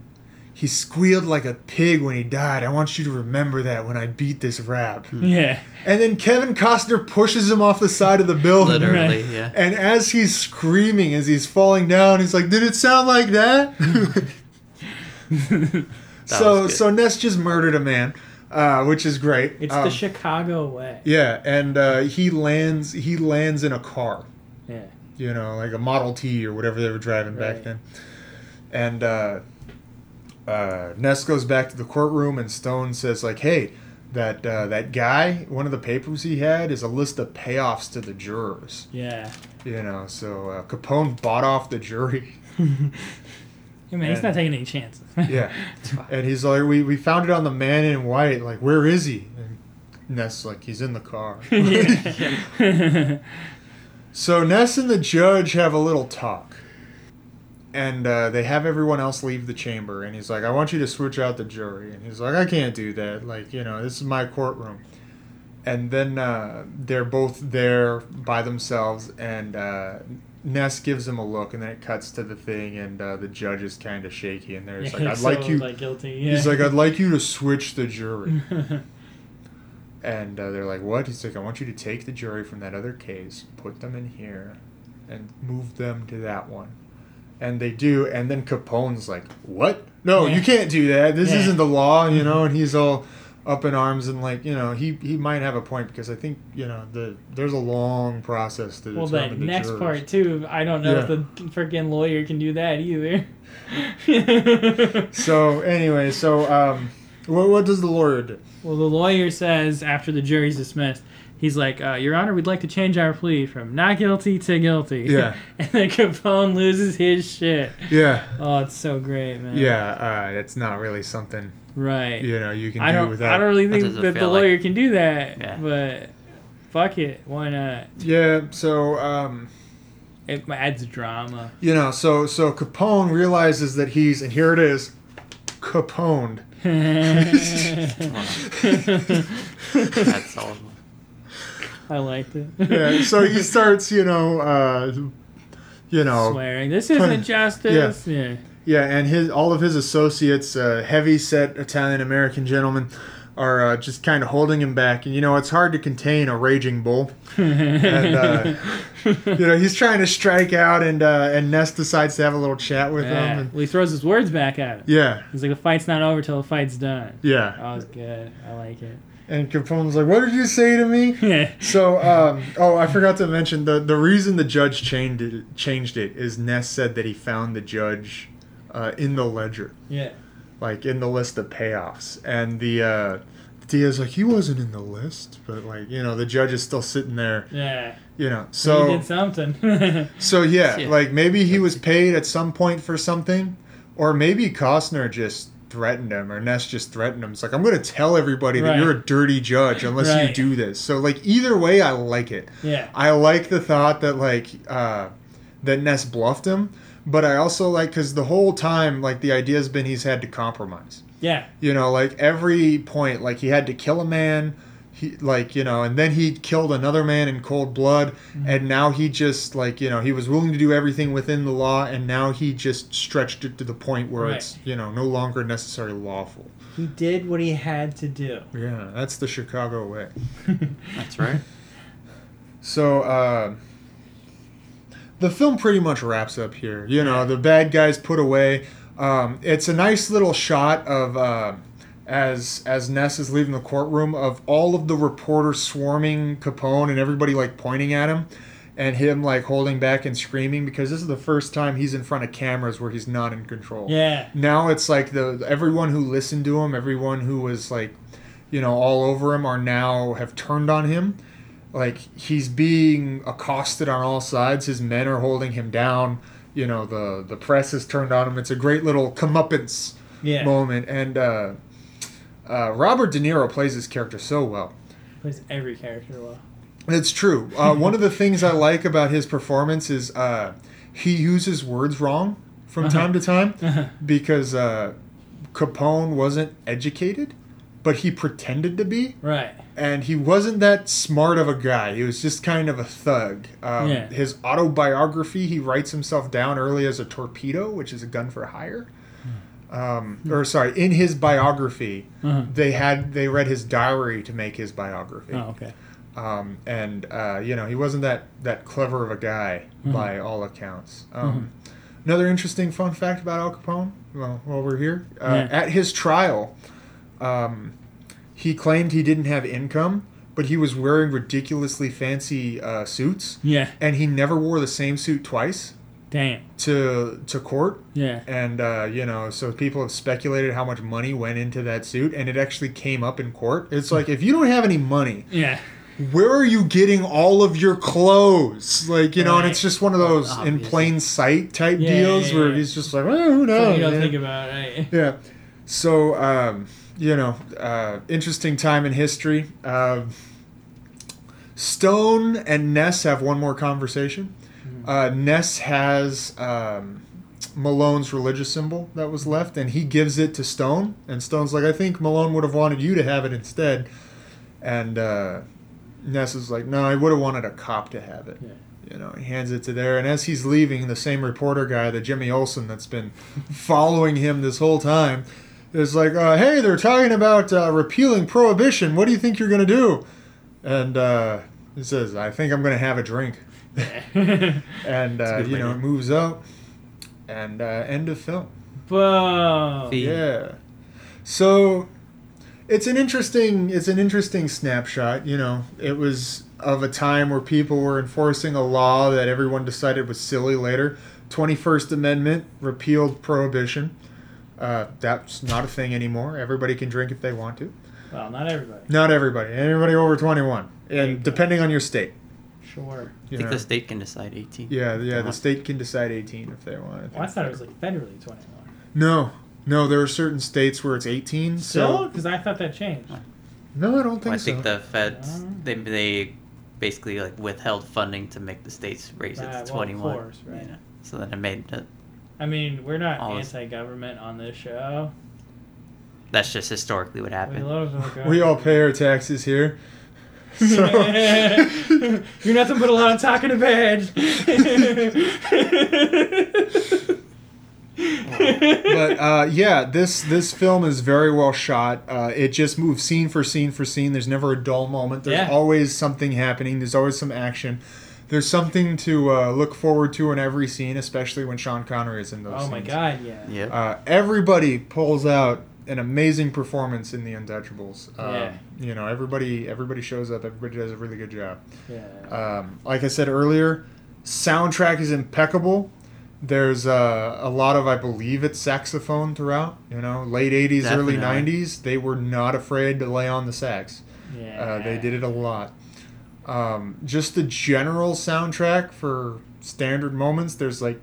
Speaker 1: He squealed like a pig when he died. I want you to remember that when I beat this rap.
Speaker 2: Yeah.
Speaker 1: And then Kevin Costner pushes him off the side of the building.
Speaker 3: Literally,
Speaker 2: Right.
Speaker 3: yeah.
Speaker 1: And as he's screaming, as he's falling down, he's like, "Did it sound like that?" *laughs* so so Ness just murdered a man, uh, which is great.
Speaker 2: It's
Speaker 1: Um,
Speaker 2: the Chicago way.
Speaker 1: yeah, and uh, he lands he lands in a car,
Speaker 2: Yeah.
Speaker 1: you know, like a Model T or whatever they were driving back then. And uh, uh, Ness goes back to the courtroom, and Stone says like, "Hey, that uh, that guy, one of the papers he had is a list of payoffs to the jurors.
Speaker 2: Yeah.
Speaker 1: You know, so uh, Capone bought off the jury. *laughs*
Speaker 2: I mean, he's not taking any chances. *laughs*
Speaker 1: Yeah, and he's like, we we found it on the man in white. Like, where is he? And Ness like, he's in the car. *laughs* So Ness and the judge have a little talk. And uh, they have everyone else leave the chamber. And he's like, I want you to switch out the jury. And he's like, I can't do that. Like, you know, this is my courtroom. And then uh, they're both there by themselves. And uh, Ness gives him a look. And then it cuts to the thing. And uh, the judge is kind of shaky. And there's
Speaker 2: Yeah,
Speaker 1: like, I'd *laughs*
Speaker 2: he's
Speaker 1: like you.
Speaker 2: Like guilty. Yeah.
Speaker 1: He's like, I'd like you to switch the jury. *laughs* And uh, they're like, "What?" He's like, "I want you to take the jury from that other case, put them in here, and move them to that one." And they do, and then Capone's like, "What? No,
Speaker 2: Yeah.
Speaker 1: you can't do that. This
Speaker 2: Yeah.
Speaker 1: isn't the law, you know." And he's all up in arms, and like, you know, he he might have a point because I think you know the there's a long process to
Speaker 2: well, that
Speaker 1: the
Speaker 2: next
Speaker 1: jurors.
Speaker 2: part too. I don't know if the freaking lawyer can do that either. *laughs*
Speaker 1: So anyway, so um, what what does the lawyer do?
Speaker 2: Well, the lawyer says after the jury's dismissed, he's like, uh, "Your Honor, we'd like to change our plea from not guilty to guilty."
Speaker 1: Yeah. *laughs*
Speaker 2: and then Capone loses his shit.
Speaker 1: Yeah,
Speaker 2: Oh, it's so great, man.
Speaker 1: yeah, uh, it's not really something
Speaker 2: Right.
Speaker 1: you know you can
Speaker 2: I
Speaker 1: do
Speaker 2: don't.
Speaker 1: without.
Speaker 2: I don't really think
Speaker 3: doesn't
Speaker 2: that the
Speaker 3: feel like-
Speaker 2: lawyer can do that.
Speaker 3: Yeah.
Speaker 2: But fuck it, why not?
Speaker 1: Yeah, so um,
Speaker 2: It adds drama.
Speaker 1: you know, so so Capone realizes that he's and here it is, Caponed. *laughs*
Speaker 3: That's all. *laughs*
Speaker 2: I liked it.
Speaker 1: Yeah, so he *laughs* starts, you know, uh, you know,
Speaker 2: Swearing. This isn't justice. Yeah.
Speaker 1: yeah, and his all of his associates, uh, heavy set Italian American gentlemen, are uh, just kind of holding him back, and you know, it's hard to contain a raging bull. *laughs* and uh, you know, he's trying to strike out, and uh, and Ness decides to have a little chat with
Speaker 2: Yeah.
Speaker 1: him. And,
Speaker 2: Well, he throws his words back at him.
Speaker 1: yeah,
Speaker 2: He's like, the fight's not over till the fight's done.
Speaker 1: yeah.
Speaker 2: That was good. I like it.
Speaker 1: And Capone's like, "What did you say to me?" *laughs*
Speaker 2: Yeah.
Speaker 1: So, um, oh, I forgot to mention the the reason the judge changed it, changed it is Ness said that he found the judge uh, in the ledger,
Speaker 2: Yeah.
Speaker 1: like in the list of payoffs, and the uh, Diaz like he wasn't in the list, but like you know the judge is still sitting there,
Speaker 2: Yeah.
Speaker 1: you know.
Speaker 2: he
Speaker 1: So
Speaker 2: did something. *laughs*
Speaker 1: so yeah,
Speaker 3: Yeah.
Speaker 1: like maybe he was paid at some point for something, or maybe Costner just threatened him, or Ness just threatened him. It's like I'm going to tell everybody that you're a dirty judge unless you do this. So like either way, I like it.
Speaker 2: yeah.
Speaker 1: I like the thought that like uh, that Ness bluffed him, but I also like because the whole time, like the idea has been he's had to compromise.
Speaker 2: Yeah.
Speaker 1: You know, like every point, like he had to kill a man. He like you know, and then he killed another man in cold blood,
Speaker 2: Mm-hmm.
Speaker 1: and now he just like you know he was willing to do everything within the law, and now he just stretched it to the point where
Speaker 2: Right.
Speaker 1: it's you know no longer necessarily lawful.
Speaker 2: He did what he had to do.
Speaker 1: Yeah, that's the Chicago way. *laughs*
Speaker 3: That's right.
Speaker 1: So uh, the film pretty much wraps up here. You know, the bad guys put away. Um, it's a nice little shot of uh, as as Ness is leaving the courtroom of all of the reporters swarming Capone and everybody like pointing at him. And him like holding back and screaming because this is the first time he's in front of cameras where he's not in control
Speaker 2: Yeah.
Speaker 1: now it's like the everyone who listened to him everyone who was like you know all over him are now have turned on him like he's being accosted on all sides his men are holding him down you know the the press is turned on him it's a great little comeuppance
Speaker 2: Yeah.
Speaker 1: moment and uh, uh, robert de niro plays his character so well
Speaker 2: Plays every character well.
Speaker 1: it's true. Uh, *laughs* one of the things I like about his performance is uh, he uses words wrong from
Speaker 2: Uh-huh.
Speaker 1: time to time because uh, Capone wasn't educated, but he pretended to be,
Speaker 2: Right.
Speaker 1: and he wasn't that smart of a guy. He was just kind of a thug. Um,
Speaker 2: Yeah.
Speaker 1: His autobiography, he writes himself down early as a torpedo, which is a gun for hire. Um, or sorry, in his biography,
Speaker 2: Uh-huh.
Speaker 1: they had they read his diary to make his biography
Speaker 2: Oh, okay.
Speaker 1: um, and uh, you know he wasn't that that clever of a guy by all accounts. Um, Another interesting fun fact about Al Capone. Well, while we're here, uh,
Speaker 2: Yeah.
Speaker 1: at his trial, um, he claimed he didn't have income, but he was wearing ridiculously fancy uh, suits,
Speaker 2: Yeah.
Speaker 1: and he never wore the same suit twice
Speaker 2: Damn.
Speaker 1: to to court.
Speaker 2: Yeah.
Speaker 1: And uh, you know, so people have speculated how much money went into that suit, and it actually came up in court. It's like if you don't have any money,
Speaker 2: Yeah.
Speaker 1: where are you getting all of your clothes? Like, you know, and it's just one of those in plain sight type
Speaker 2: Yeah,
Speaker 1: deals
Speaker 2: yeah,
Speaker 1: where
Speaker 2: yeah.
Speaker 1: he's just like, well, who knows?
Speaker 2: So you don't
Speaker 1: man?"
Speaker 2: think about it. Right? *laughs*
Speaker 1: yeah. So, um, you know, uh, interesting time in history. Um Stone and Ness have one more conversation. Uh, Ness has um, Malone's religious symbol that was left, and he gives it to Stone. And Stone's like, I think Malone would have wanted you to have it instead. And uh, Ness is like, No, I would have wanted a cop to have it.
Speaker 2: Yeah.
Speaker 1: You know, he hands it to there, and as he's leaving, the same reporter guy, the Jimmy Olsen that's been *laughs* following him this whole time, is like, uh, "Hey, they're talking about uh, repealing prohibition. What do you think you're gonna do?" And uh, he says, "I think I'm gonna have a drink." *laughs* and uh, you know, it moves up, and uh, end of film.
Speaker 2: Boom.
Speaker 3: Fee-
Speaker 1: Yeah. So it's an interesting it's an interesting snapshot, you know. It was of a time where people were enforcing a law that everyone decided was silly later. 21st Amendment repealed prohibition. Uh, that's not a thing anymore. Everybody can drink if they want to.
Speaker 2: Well, not everybody.
Speaker 1: Not everybody. Everybody over 21. And depending on your state.
Speaker 2: Sure.
Speaker 3: I
Speaker 1: You
Speaker 3: think
Speaker 1: know.
Speaker 3: the state can decide 18.
Speaker 1: yeah, yeah, the state can decide 18 if they want.
Speaker 2: Well, I thought it was like federally 21.
Speaker 1: No. No, there are certain states where it's 18.
Speaker 2: Still?
Speaker 1: So
Speaker 2: Because I thought that changed.
Speaker 1: No, I don't think
Speaker 3: Well, I
Speaker 1: so.
Speaker 3: think the feds
Speaker 2: Uh.
Speaker 3: they they basically like withheld funding to make the states raise it
Speaker 2: Right,
Speaker 3: to
Speaker 2: well, of
Speaker 3: 21.
Speaker 2: course, right.
Speaker 3: Yeah. So then it made it,
Speaker 2: I mean, we're not anti-government on this show.
Speaker 3: that's just historically what
Speaker 2: We
Speaker 3: happened.
Speaker 2: love.
Speaker 1: We all pay our taxes here. So *laughs*
Speaker 2: You're nothing but a lot of talking to bed.
Speaker 1: but uh, yeah, this this film is very well shot. Uh, it just moves scene for scene for scene. There's never a dull moment. There's
Speaker 2: Yeah.
Speaker 1: always something happening. There's always some action. There's something to uh, look forward to in every scene, especially when Sean Connery is in those.
Speaker 2: oh my god, yeah.
Speaker 3: Yep.
Speaker 1: Uh, everybody pulls out an amazing performance in The Untouchables. Um,
Speaker 2: Yeah.
Speaker 1: You know, everybody everybody shows up. Everybody does a really good job.
Speaker 2: Yeah.
Speaker 1: Um, like I said earlier, soundtrack is impeccable. There's uh, a lot of, I believe, it's saxophone throughout. You know, late '80s, early '90s, they were not afraid to lay on the sax.
Speaker 2: yeah.
Speaker 1: Uh, they did it a lot. Um, just the general soundtrack for standard moments. There's like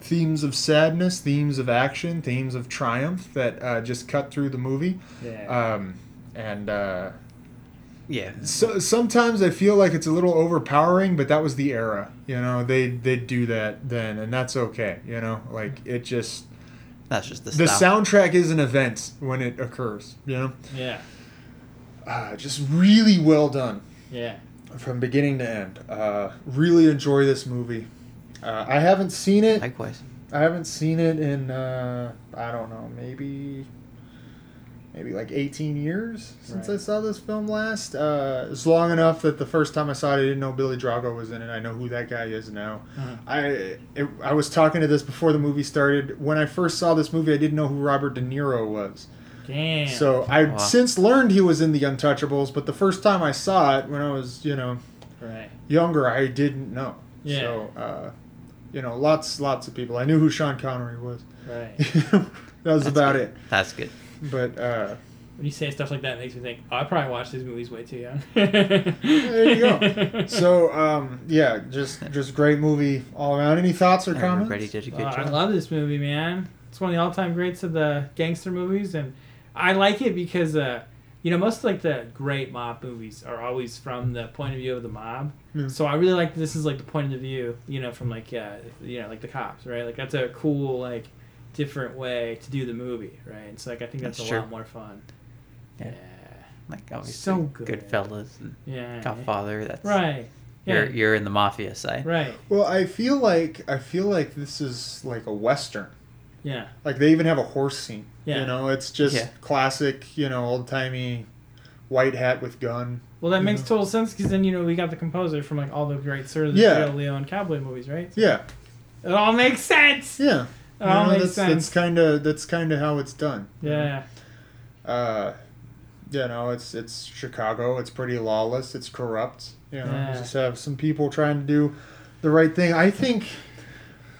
Speaker 1: themes of sadness, themes of action, themes of triumph that uh, just cut through the movie.
Speaker 2: Yeah.
Speaker 1: Um, and uh,
Speaker 3: Yeah.
Speaker 1: So, sometimes I feel like it's a little overpowering, but that was the era. You know, they they do that then, and that's okay. You know, like it just
Speaker 3: That's just the,
Speaker 1: the
Speaker 3: style.
Speaker 1: soundtrack is an event when it occurs. You know,
Speaker 2: Yeah.
Speaker 1: uh, just really well done
Speaker 2: Yeah.
Speaker 1: from beginning to end. Uh, really enjoy this movie. Uh, I haven't seen it.
Speaker 3: Likewise.
Speaker 1: I haven't seen it in uh, I don't know maybe maybe like 18 years since I saw this film last. Uh, it's long enough that the first time I saw it, I didn't know Billy Drago was in it. I know who that guy is now.
Speaker 2: Uh-huh.
Speaker 1: I it, I was talking to this before the movie started. When I first saw this movie, I didn't know who Robert De Niro was.
Speaker 2: Damn.
Speaker 1: So I've
Speaker 3: Wow.
Speaker 1: since learned he was in The Untouchables, but the first time I saw it when I was you know
Speaker 2: right.
Speaker 1: younger, I didn't know.
Speaker 2: Yeah.
Speaker 1: So, uh, you know, lots, lots of people. I knew who Sean Connery was.
Speaker 2: Right. *laughs*
Speaker 1: that was
Speaker 3: That's
Speaker 1: about
Speaker 3: good.
Speaker 1: it.
Speaker 3: That's good.
Speaker 1: But uh,
Speaker 2: When you say stuff like that, it makes me think. Oh, I probably watched these movies way too young.
Speaker 1: there you go. *laughs* So, um, yeah, just, just great movie all around. Any thoughts or comments?
Speaker 3: Everybody did a good
Speaker 2: Oh, I love this movie, man. It's one of the all-time greats of the gangster movies, and I like it because, uh, you know, most like the great mob movies are always from the point of view of the mob.
Speaker 1: Yeah.
Speaker 2: So I really like this is like the point of view, you know, from like uh, you know, like the cops, right? Like that's a cool like different way to do the movie, right? It's like I think that's,
Speaker 3: That's
Speaker 2: a
Speaker 3: true.
Speaker 2: lot more fun.
Speaker 3: Yeah.
Speaker 2: Yeah.
Speaker 3: Like obviously,
Speaker 2: So good.
Speaker 3: Goodfellas and
Speaker 2: Yeah.
Speaker 3: Godfather. That's
Speaker 2: Right. Yeah.
Speaker 3: You're you're in the mafia side.
Speaker 2: Right.
Speaker 1: Well, I feel like I feel like this is like a western.
Speaker 2: Yeah.
Speaker 1: Like they even have a horse scene.
Speaker 2: Yeah.
Speaker 1: You know, it's just
Speaker 3: Yeah.
Speaker 1: classic. You know, old timey, white hat with gun.
Speaker 2: Well, that makes
Speaker 1: Mhm.
Speaker 2: total sense because then you know we got the composer from like all the great Sir
Speaker 1: Yeah.
Speaker 2: Leo and Cowboy movies, right?
Speaker 1: Yeah.
Speaker 2: It all makes sense.
Speaker 1: Yeah.
Speaker 2: It all
Speaker 1: know,
Speaker 2: makes
Speaker 1: that's,
Speaker 2: sense.
Speaker 1: That's kind of that's kind of how it's done. you know?
Speaker 2: yeah.
Speaker 1: uh, you know, it's it's Chicago. It's pretty lawless. It's corrupt. You know,
Speaker 2: Yeah.
Speaker 1: you just have some people trying to do the right thing. I think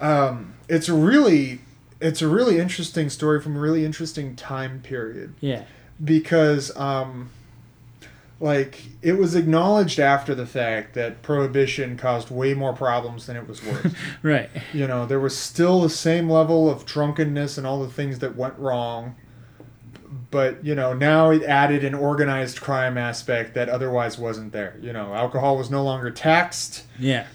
Speaker 1: um, it's really it's a really interesting story from a really interesting time period
Speaker 2: Yeah.
Speaker 1: because um, like it was acknowledged after the fact that prohibition caused way more problems than it was worth. *laughs*
Speaker 2: Right.
Speaker 1: you know, there was still the same level of drunkenness and all the things that went wrong. But, you know, now it added an organized crime aspect that otherwise wasn't there. You know, alcohol was no longer taxed.
Speaker 2: Yeah.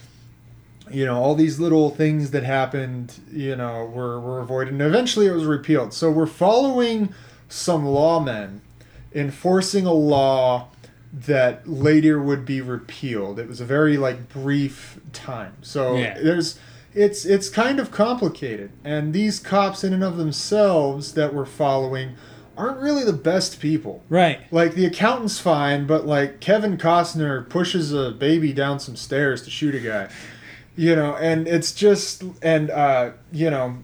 Speaker 1: You know, all these little things that happened, you know, were, were avoided. And eventually it was repealed. So we're following some lawmen enforcing a law that later would be repealed. It was a very like brief time. So
Speaker 2: Yeah.
Speaker 1: there's it's it's kind of complicated. And these cops in and of themselves that we're following aren't really the best people.
Speaker 2: Right.
Speaker 1: Like the accountant's fine, but like Kevin Costner pushes a baby down some stairs to shoot a guy. You know, and it's just and uh, you know,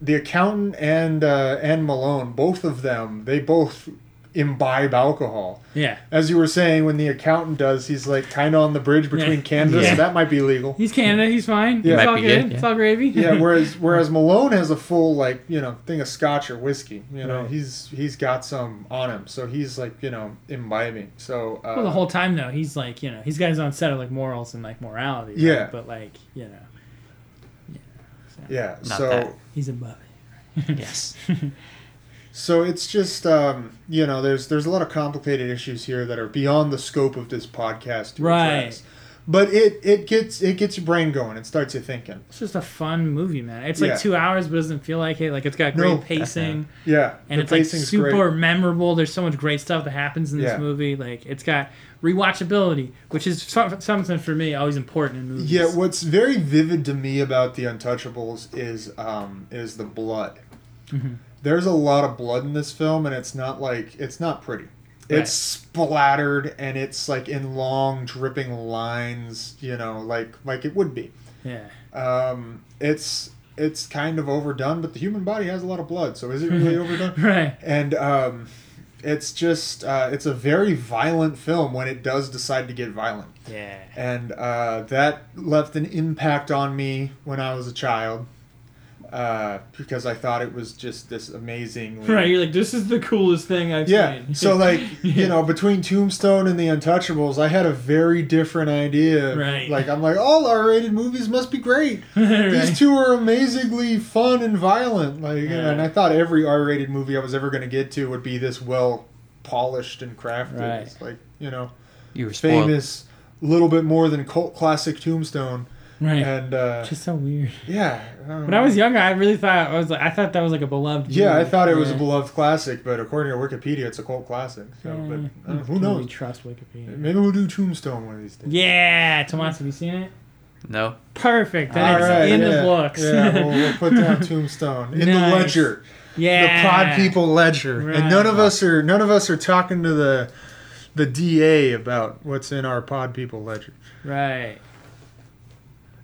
Speaker 1: the accountant and uh, and Malone, both of them, they both imbibe alcohol.
Speaker 2: Yeah.
Speaker 1: As you were saying, when the accountant does, he's like kind of on the bridge between
Speaker 2: Yeah.
Speaker 1: Canada,
Speaker 3: Yeah.
Speaker 1: so that might be legal.
Speaker 2: He's Canada. He's fine.
Speaker 1: Yeah.
Speaker 2: It's all
Speaker 3: be
Speaker 2: good.
Speaker 3: good,
Speaker 2: It's all gravy.
Speaker 1: Yeah, *laughs* whereas whereas Malone has a full like you know thing of scotch or whiskey. You know,
Speaker 2: Right.
Speaker 1: he's he's got some on him, so he's like you know imbibing. So uh,
Speaker 2: well, the whole time though, he's like you know he's got his own set of like morals and like morality. right?
Speaker 1: Yeah.
Speaker 2: But like you know. Yeah. So,
Speaker 1: yeah,
Speaker 3: Not
Speaker 1: so
Speaker 3: that.
Speaker 2: He's above it.
Speaker 3: Yes. *laughs*
Speaker 1: so it's just um, you know there's there's a lot of complicated issues here that are beyond the scope of this podcast to
Speaker 2: Right.
Speaker 1: address. But it it gets it gets your brain going. It starts you thinking.
Speaker 2: It's just a fun movie, man. It's like
Speaker 1: Yeah.
Speaker 2: two hours, but it doesn't feel like it. Like it's got great
Speaker 1: No.
Speaker 2: pacing. *laughs*
Speaker 1: Yeah,
Speaker 2: and
Speaker 1: the
Speaker 2: it's like super
Speaker 1: great.
Speaker 2: memorable. There's so much great stuff that happens in this
Speaker 1: Yeah.
Speaker 2: movie. Like it's got rewatchability, which is so- something for me always important in movies.
Speaker 1: Yeah, what's very vivid to me about the Untouchables is um, is the blood.
Speaker 2: Mhm.
Speaker 1: There's a lot of blood in this film, and it's not like it's not pretty.
Speaker 2: Right.
Speaker 1: It's splattered, and it's like in long dripping lines. You know, like like it would be.
Speaker 2: yeah,
Speaker 1: Um, it's it's kind of overdone, but the human body has a lot of blood, so is it really *laughs* overdone?
Speaker 2: right.
Speaker 1: And um, it's just uh, it's a very violent film when it does decide to get violent
Speaker 2: Yeah,
Speaker 1: and uh, that left an impact on me when I was a child uh, because I thought it was just this amazing. *laughs*
Speaker 2: right. You're like, this is the coolest thing I've
Speaker 1: Yeah.
Speaker 2: seen.
Speaker 1: So *laughs* like you know, between Tombstone and The Untouchables, I had a very different idea.
Speaker 2: Right.
Speaker 1: Like I'm like, all R-rated movies must be great. *laughs*
Speaker 2: Right.
Speaker 1: These two are amazingly fun and violent. Like,
Speaker 2: Yeah.
Speaker 1: and I thought every R-rated movie I was ever going to get to would be this well polished and crafted.
Speaker 2: Right.
Speaker 1: It's like you know.
Speaker 3: You were spoiled.
Speaker 1: famous, little bit more than cult classic Tombstone,
Speaker 2: Right.
Speaker 1: and uh,
Speaker 2: Just so weird.
Speaker 1: yeah. don't
Speaker 2: When I was younger, I really thought I was like I thought that was like a beloved.
Speaker 1: Yeah, I thought it was a beloved classic, but according to Wikipedia, it's a cult classic. So,
Speaker 2: Yeah.
Speaker 1: but uh,
Speaker 2: Can
Speaker 1: who
Speaker 2: we
Speaker 1: knows?
Speaker 2: trust Wikipedia.
Speaker 1: Maybe we'll do Tombstone one of these days.
Speaker 2: Yeah, Tomas, have you seen it?
Speaker 3: No.
Speaker 2: Perfect. Then
Speaker 1: All right,
Speaker 2: in
Speaker 1: yeah.
Speaker 2: the books.
Speaker 1: Yeah, we'll, we'll *laughs* put down Tombstone in the ledger,
Speaker 2: yeah.
Speaker 1: the Pod People ledger,
Speaker 2: Right.
Speaker 1: and none of us are none of us are talking to the the DA about what's in our Pod People ledger.
Speaker 2: Right.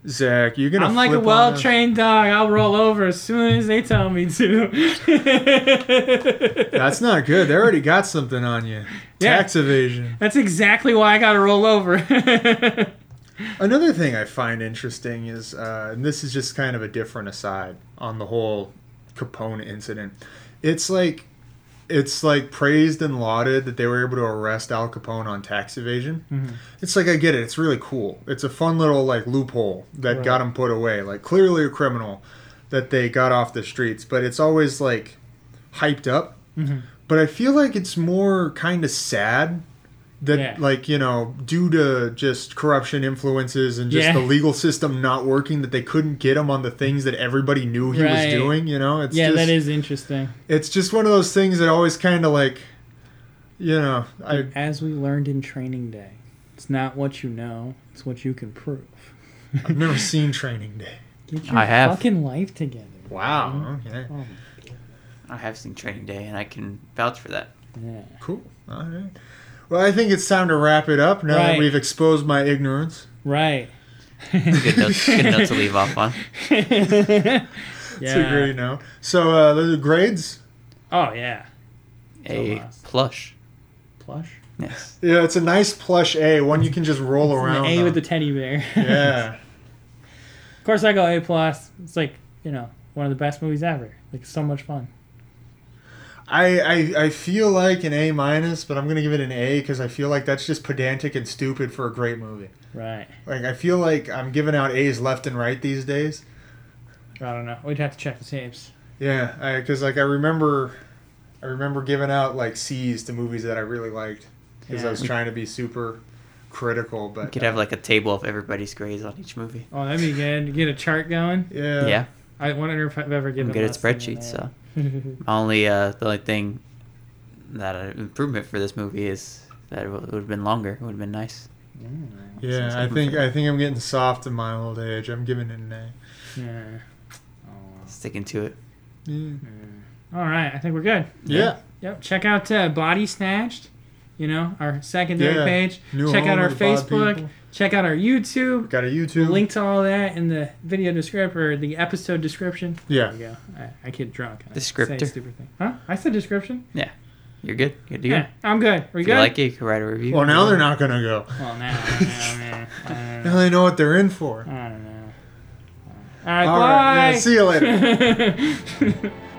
Speaker 1: Zach, you're gonna.
Speaker 2: I'm like a well trained dog. I'll roll over as soon as they tell me to. *laughs*
Speaker 1: That's not good. They already got something on you.
Speaker 2: Yeah.
Speaker 1: Tax evasion.
Speaker 2: That's exactly why I got to roll over. *laughs*
Speaker 1: Another thing I find interesting is, uh, and this is just kind of a different aside on the whole Capone incident. It's like, it's like praised and lauded that they were able to arrest Al Capone on tax evasion.
Speaker 2: Mhm.
Speaker 1: It's like I get it. It's really cool. It's a fun little like loophole that
Speaker 2: Right.
Speaker 1: got him put away. Like clearly a criminal that they got off the streets, but it's always like hyped up.
Speaker 2: Mhm.
Speaker 1: But I feel like it's more kind of sad that
Speaker 2: Yeah.
Speaker 1: like you know due to just corruption influences and just
Speaker 2: Yeah.
Speaker 1: the legal system not working that they couldn't get him on the things that everybody knew he was doing you know it's
Speaker 2: yeah,
Speaker 1: just,
Speaker 2: that is interesting.
Speaker 1: it's just one of those things that always kind of like you know i
Speaker 2: As we learned in training day, it's not what you know, it's what you can prove.
Speaker 1: i've never seen training day
Speaker 2: Get your
Speaker 3: I have.
Speaker 2: fucking life together.
Speaker 1: wow oh, okay
Speaker 2: Oh,
Speaker 3: I have seen Training Day, and I can vouch for that.
Speaker 2: yeah.
Speaker 1: cool all right well i think it's time to wrap it up now that
Speaker 2: Right.
Speaker 1: we've exposed my ignorance
Speaker 2: Right.
Speaker 3: Good note, good note to leave off on.
Speaker 2: yeah. *laughs*
Speaker 1: it's a great note so uh the grades
Speaker 2: Oh yeah.
Speaker 3: A
Speaker 2: Tomas.
Speaker 3: plush.
Speaker 2: Plush.
Speaker 3: Yes.
Speaker 1: yeah it's a nice plush a one you can just roll around
Speaker 2: A with the teddy bear. *laughs*
Speaker 1: yeah
Speaker 2: Of course, I go A plus. It's like you know one of the best movies ever. Like so much fun.
Speaker 1: I, I I feel like an A minus, but I'm gonna give it an A because I feel like that's just pedantic and stupid for a great movie.
Speaker 2: Right.
Speaker 1: Like I feel like I'm giving out A's left and right these days.
Speaker 2: I don't know. We'd have to check the tapes.
Speaker 1: Yeah, because like I remember, I remember giving out like C's to movies that I really liked because I was trying to be super critical.
Speaker 3: We
Speaker 1: But
Speaker 3: could have like a table of everybody's grades on each movie.
Speaker 2: Oh, that'd be good. Get a chart going.
Speaker 1: yeah,
Speaker 3: Yeah,
Speaker 2: I wonder if I've ever given.
Speaker 3: I'm good at
Speaker 2: less
Speaker 3: spreadsheets, so
Speaker 2: A.
Speaker 3: my *laughs* only uh, the only thing that uh, improvement for this movie is that it would have been longer. It would have been nice.
Speaker 1: yeah. I think I think I'm getting soft in my old age. I'm giving it an A.
Speaker 2: yeah. Oh.
Speaker 3: Sticking to it.
Speaker 1: Yeah.
Speaker 2: All right. I think we're good.
Speaker 1: yeah.
Speaker 2: Yep. Check out uh, Body Snatched. You know our secondary
Speaker 1: Yeah.
Speaker 2: page.
Speaker 1: New
Speaker 2: Check out our
Speaker 1: of the pod
Speaker 2: Facebook. Check out our YouTube.
Speaker 1: Got a YouTube.
Speaker 2: Link to all that in the video description or the episode description.
Speaker 1: Yeah.
Speaker 2: There you go. I, I get drunk. I
Speaker 3: Descriptor.
Speaker 2: Say stupid thing. Huh? I said description. Yeah.
Speaker 3: You're good. Good to go.
Speaker 2: Yeah, I'm good. Are we
Speaker 3: If you like it, you can write a review.
Speaker 1: Well, now they're not gonna go.
Speaker 2: Well, now, now, man. *laughs*
Speaker 1: Now they know what they're in for.
Speaker 2: I don't know. All right,
Speaker 1: All
Speaker 2: bye.
Speaker 1: right. Yeah, see you later. *laughs*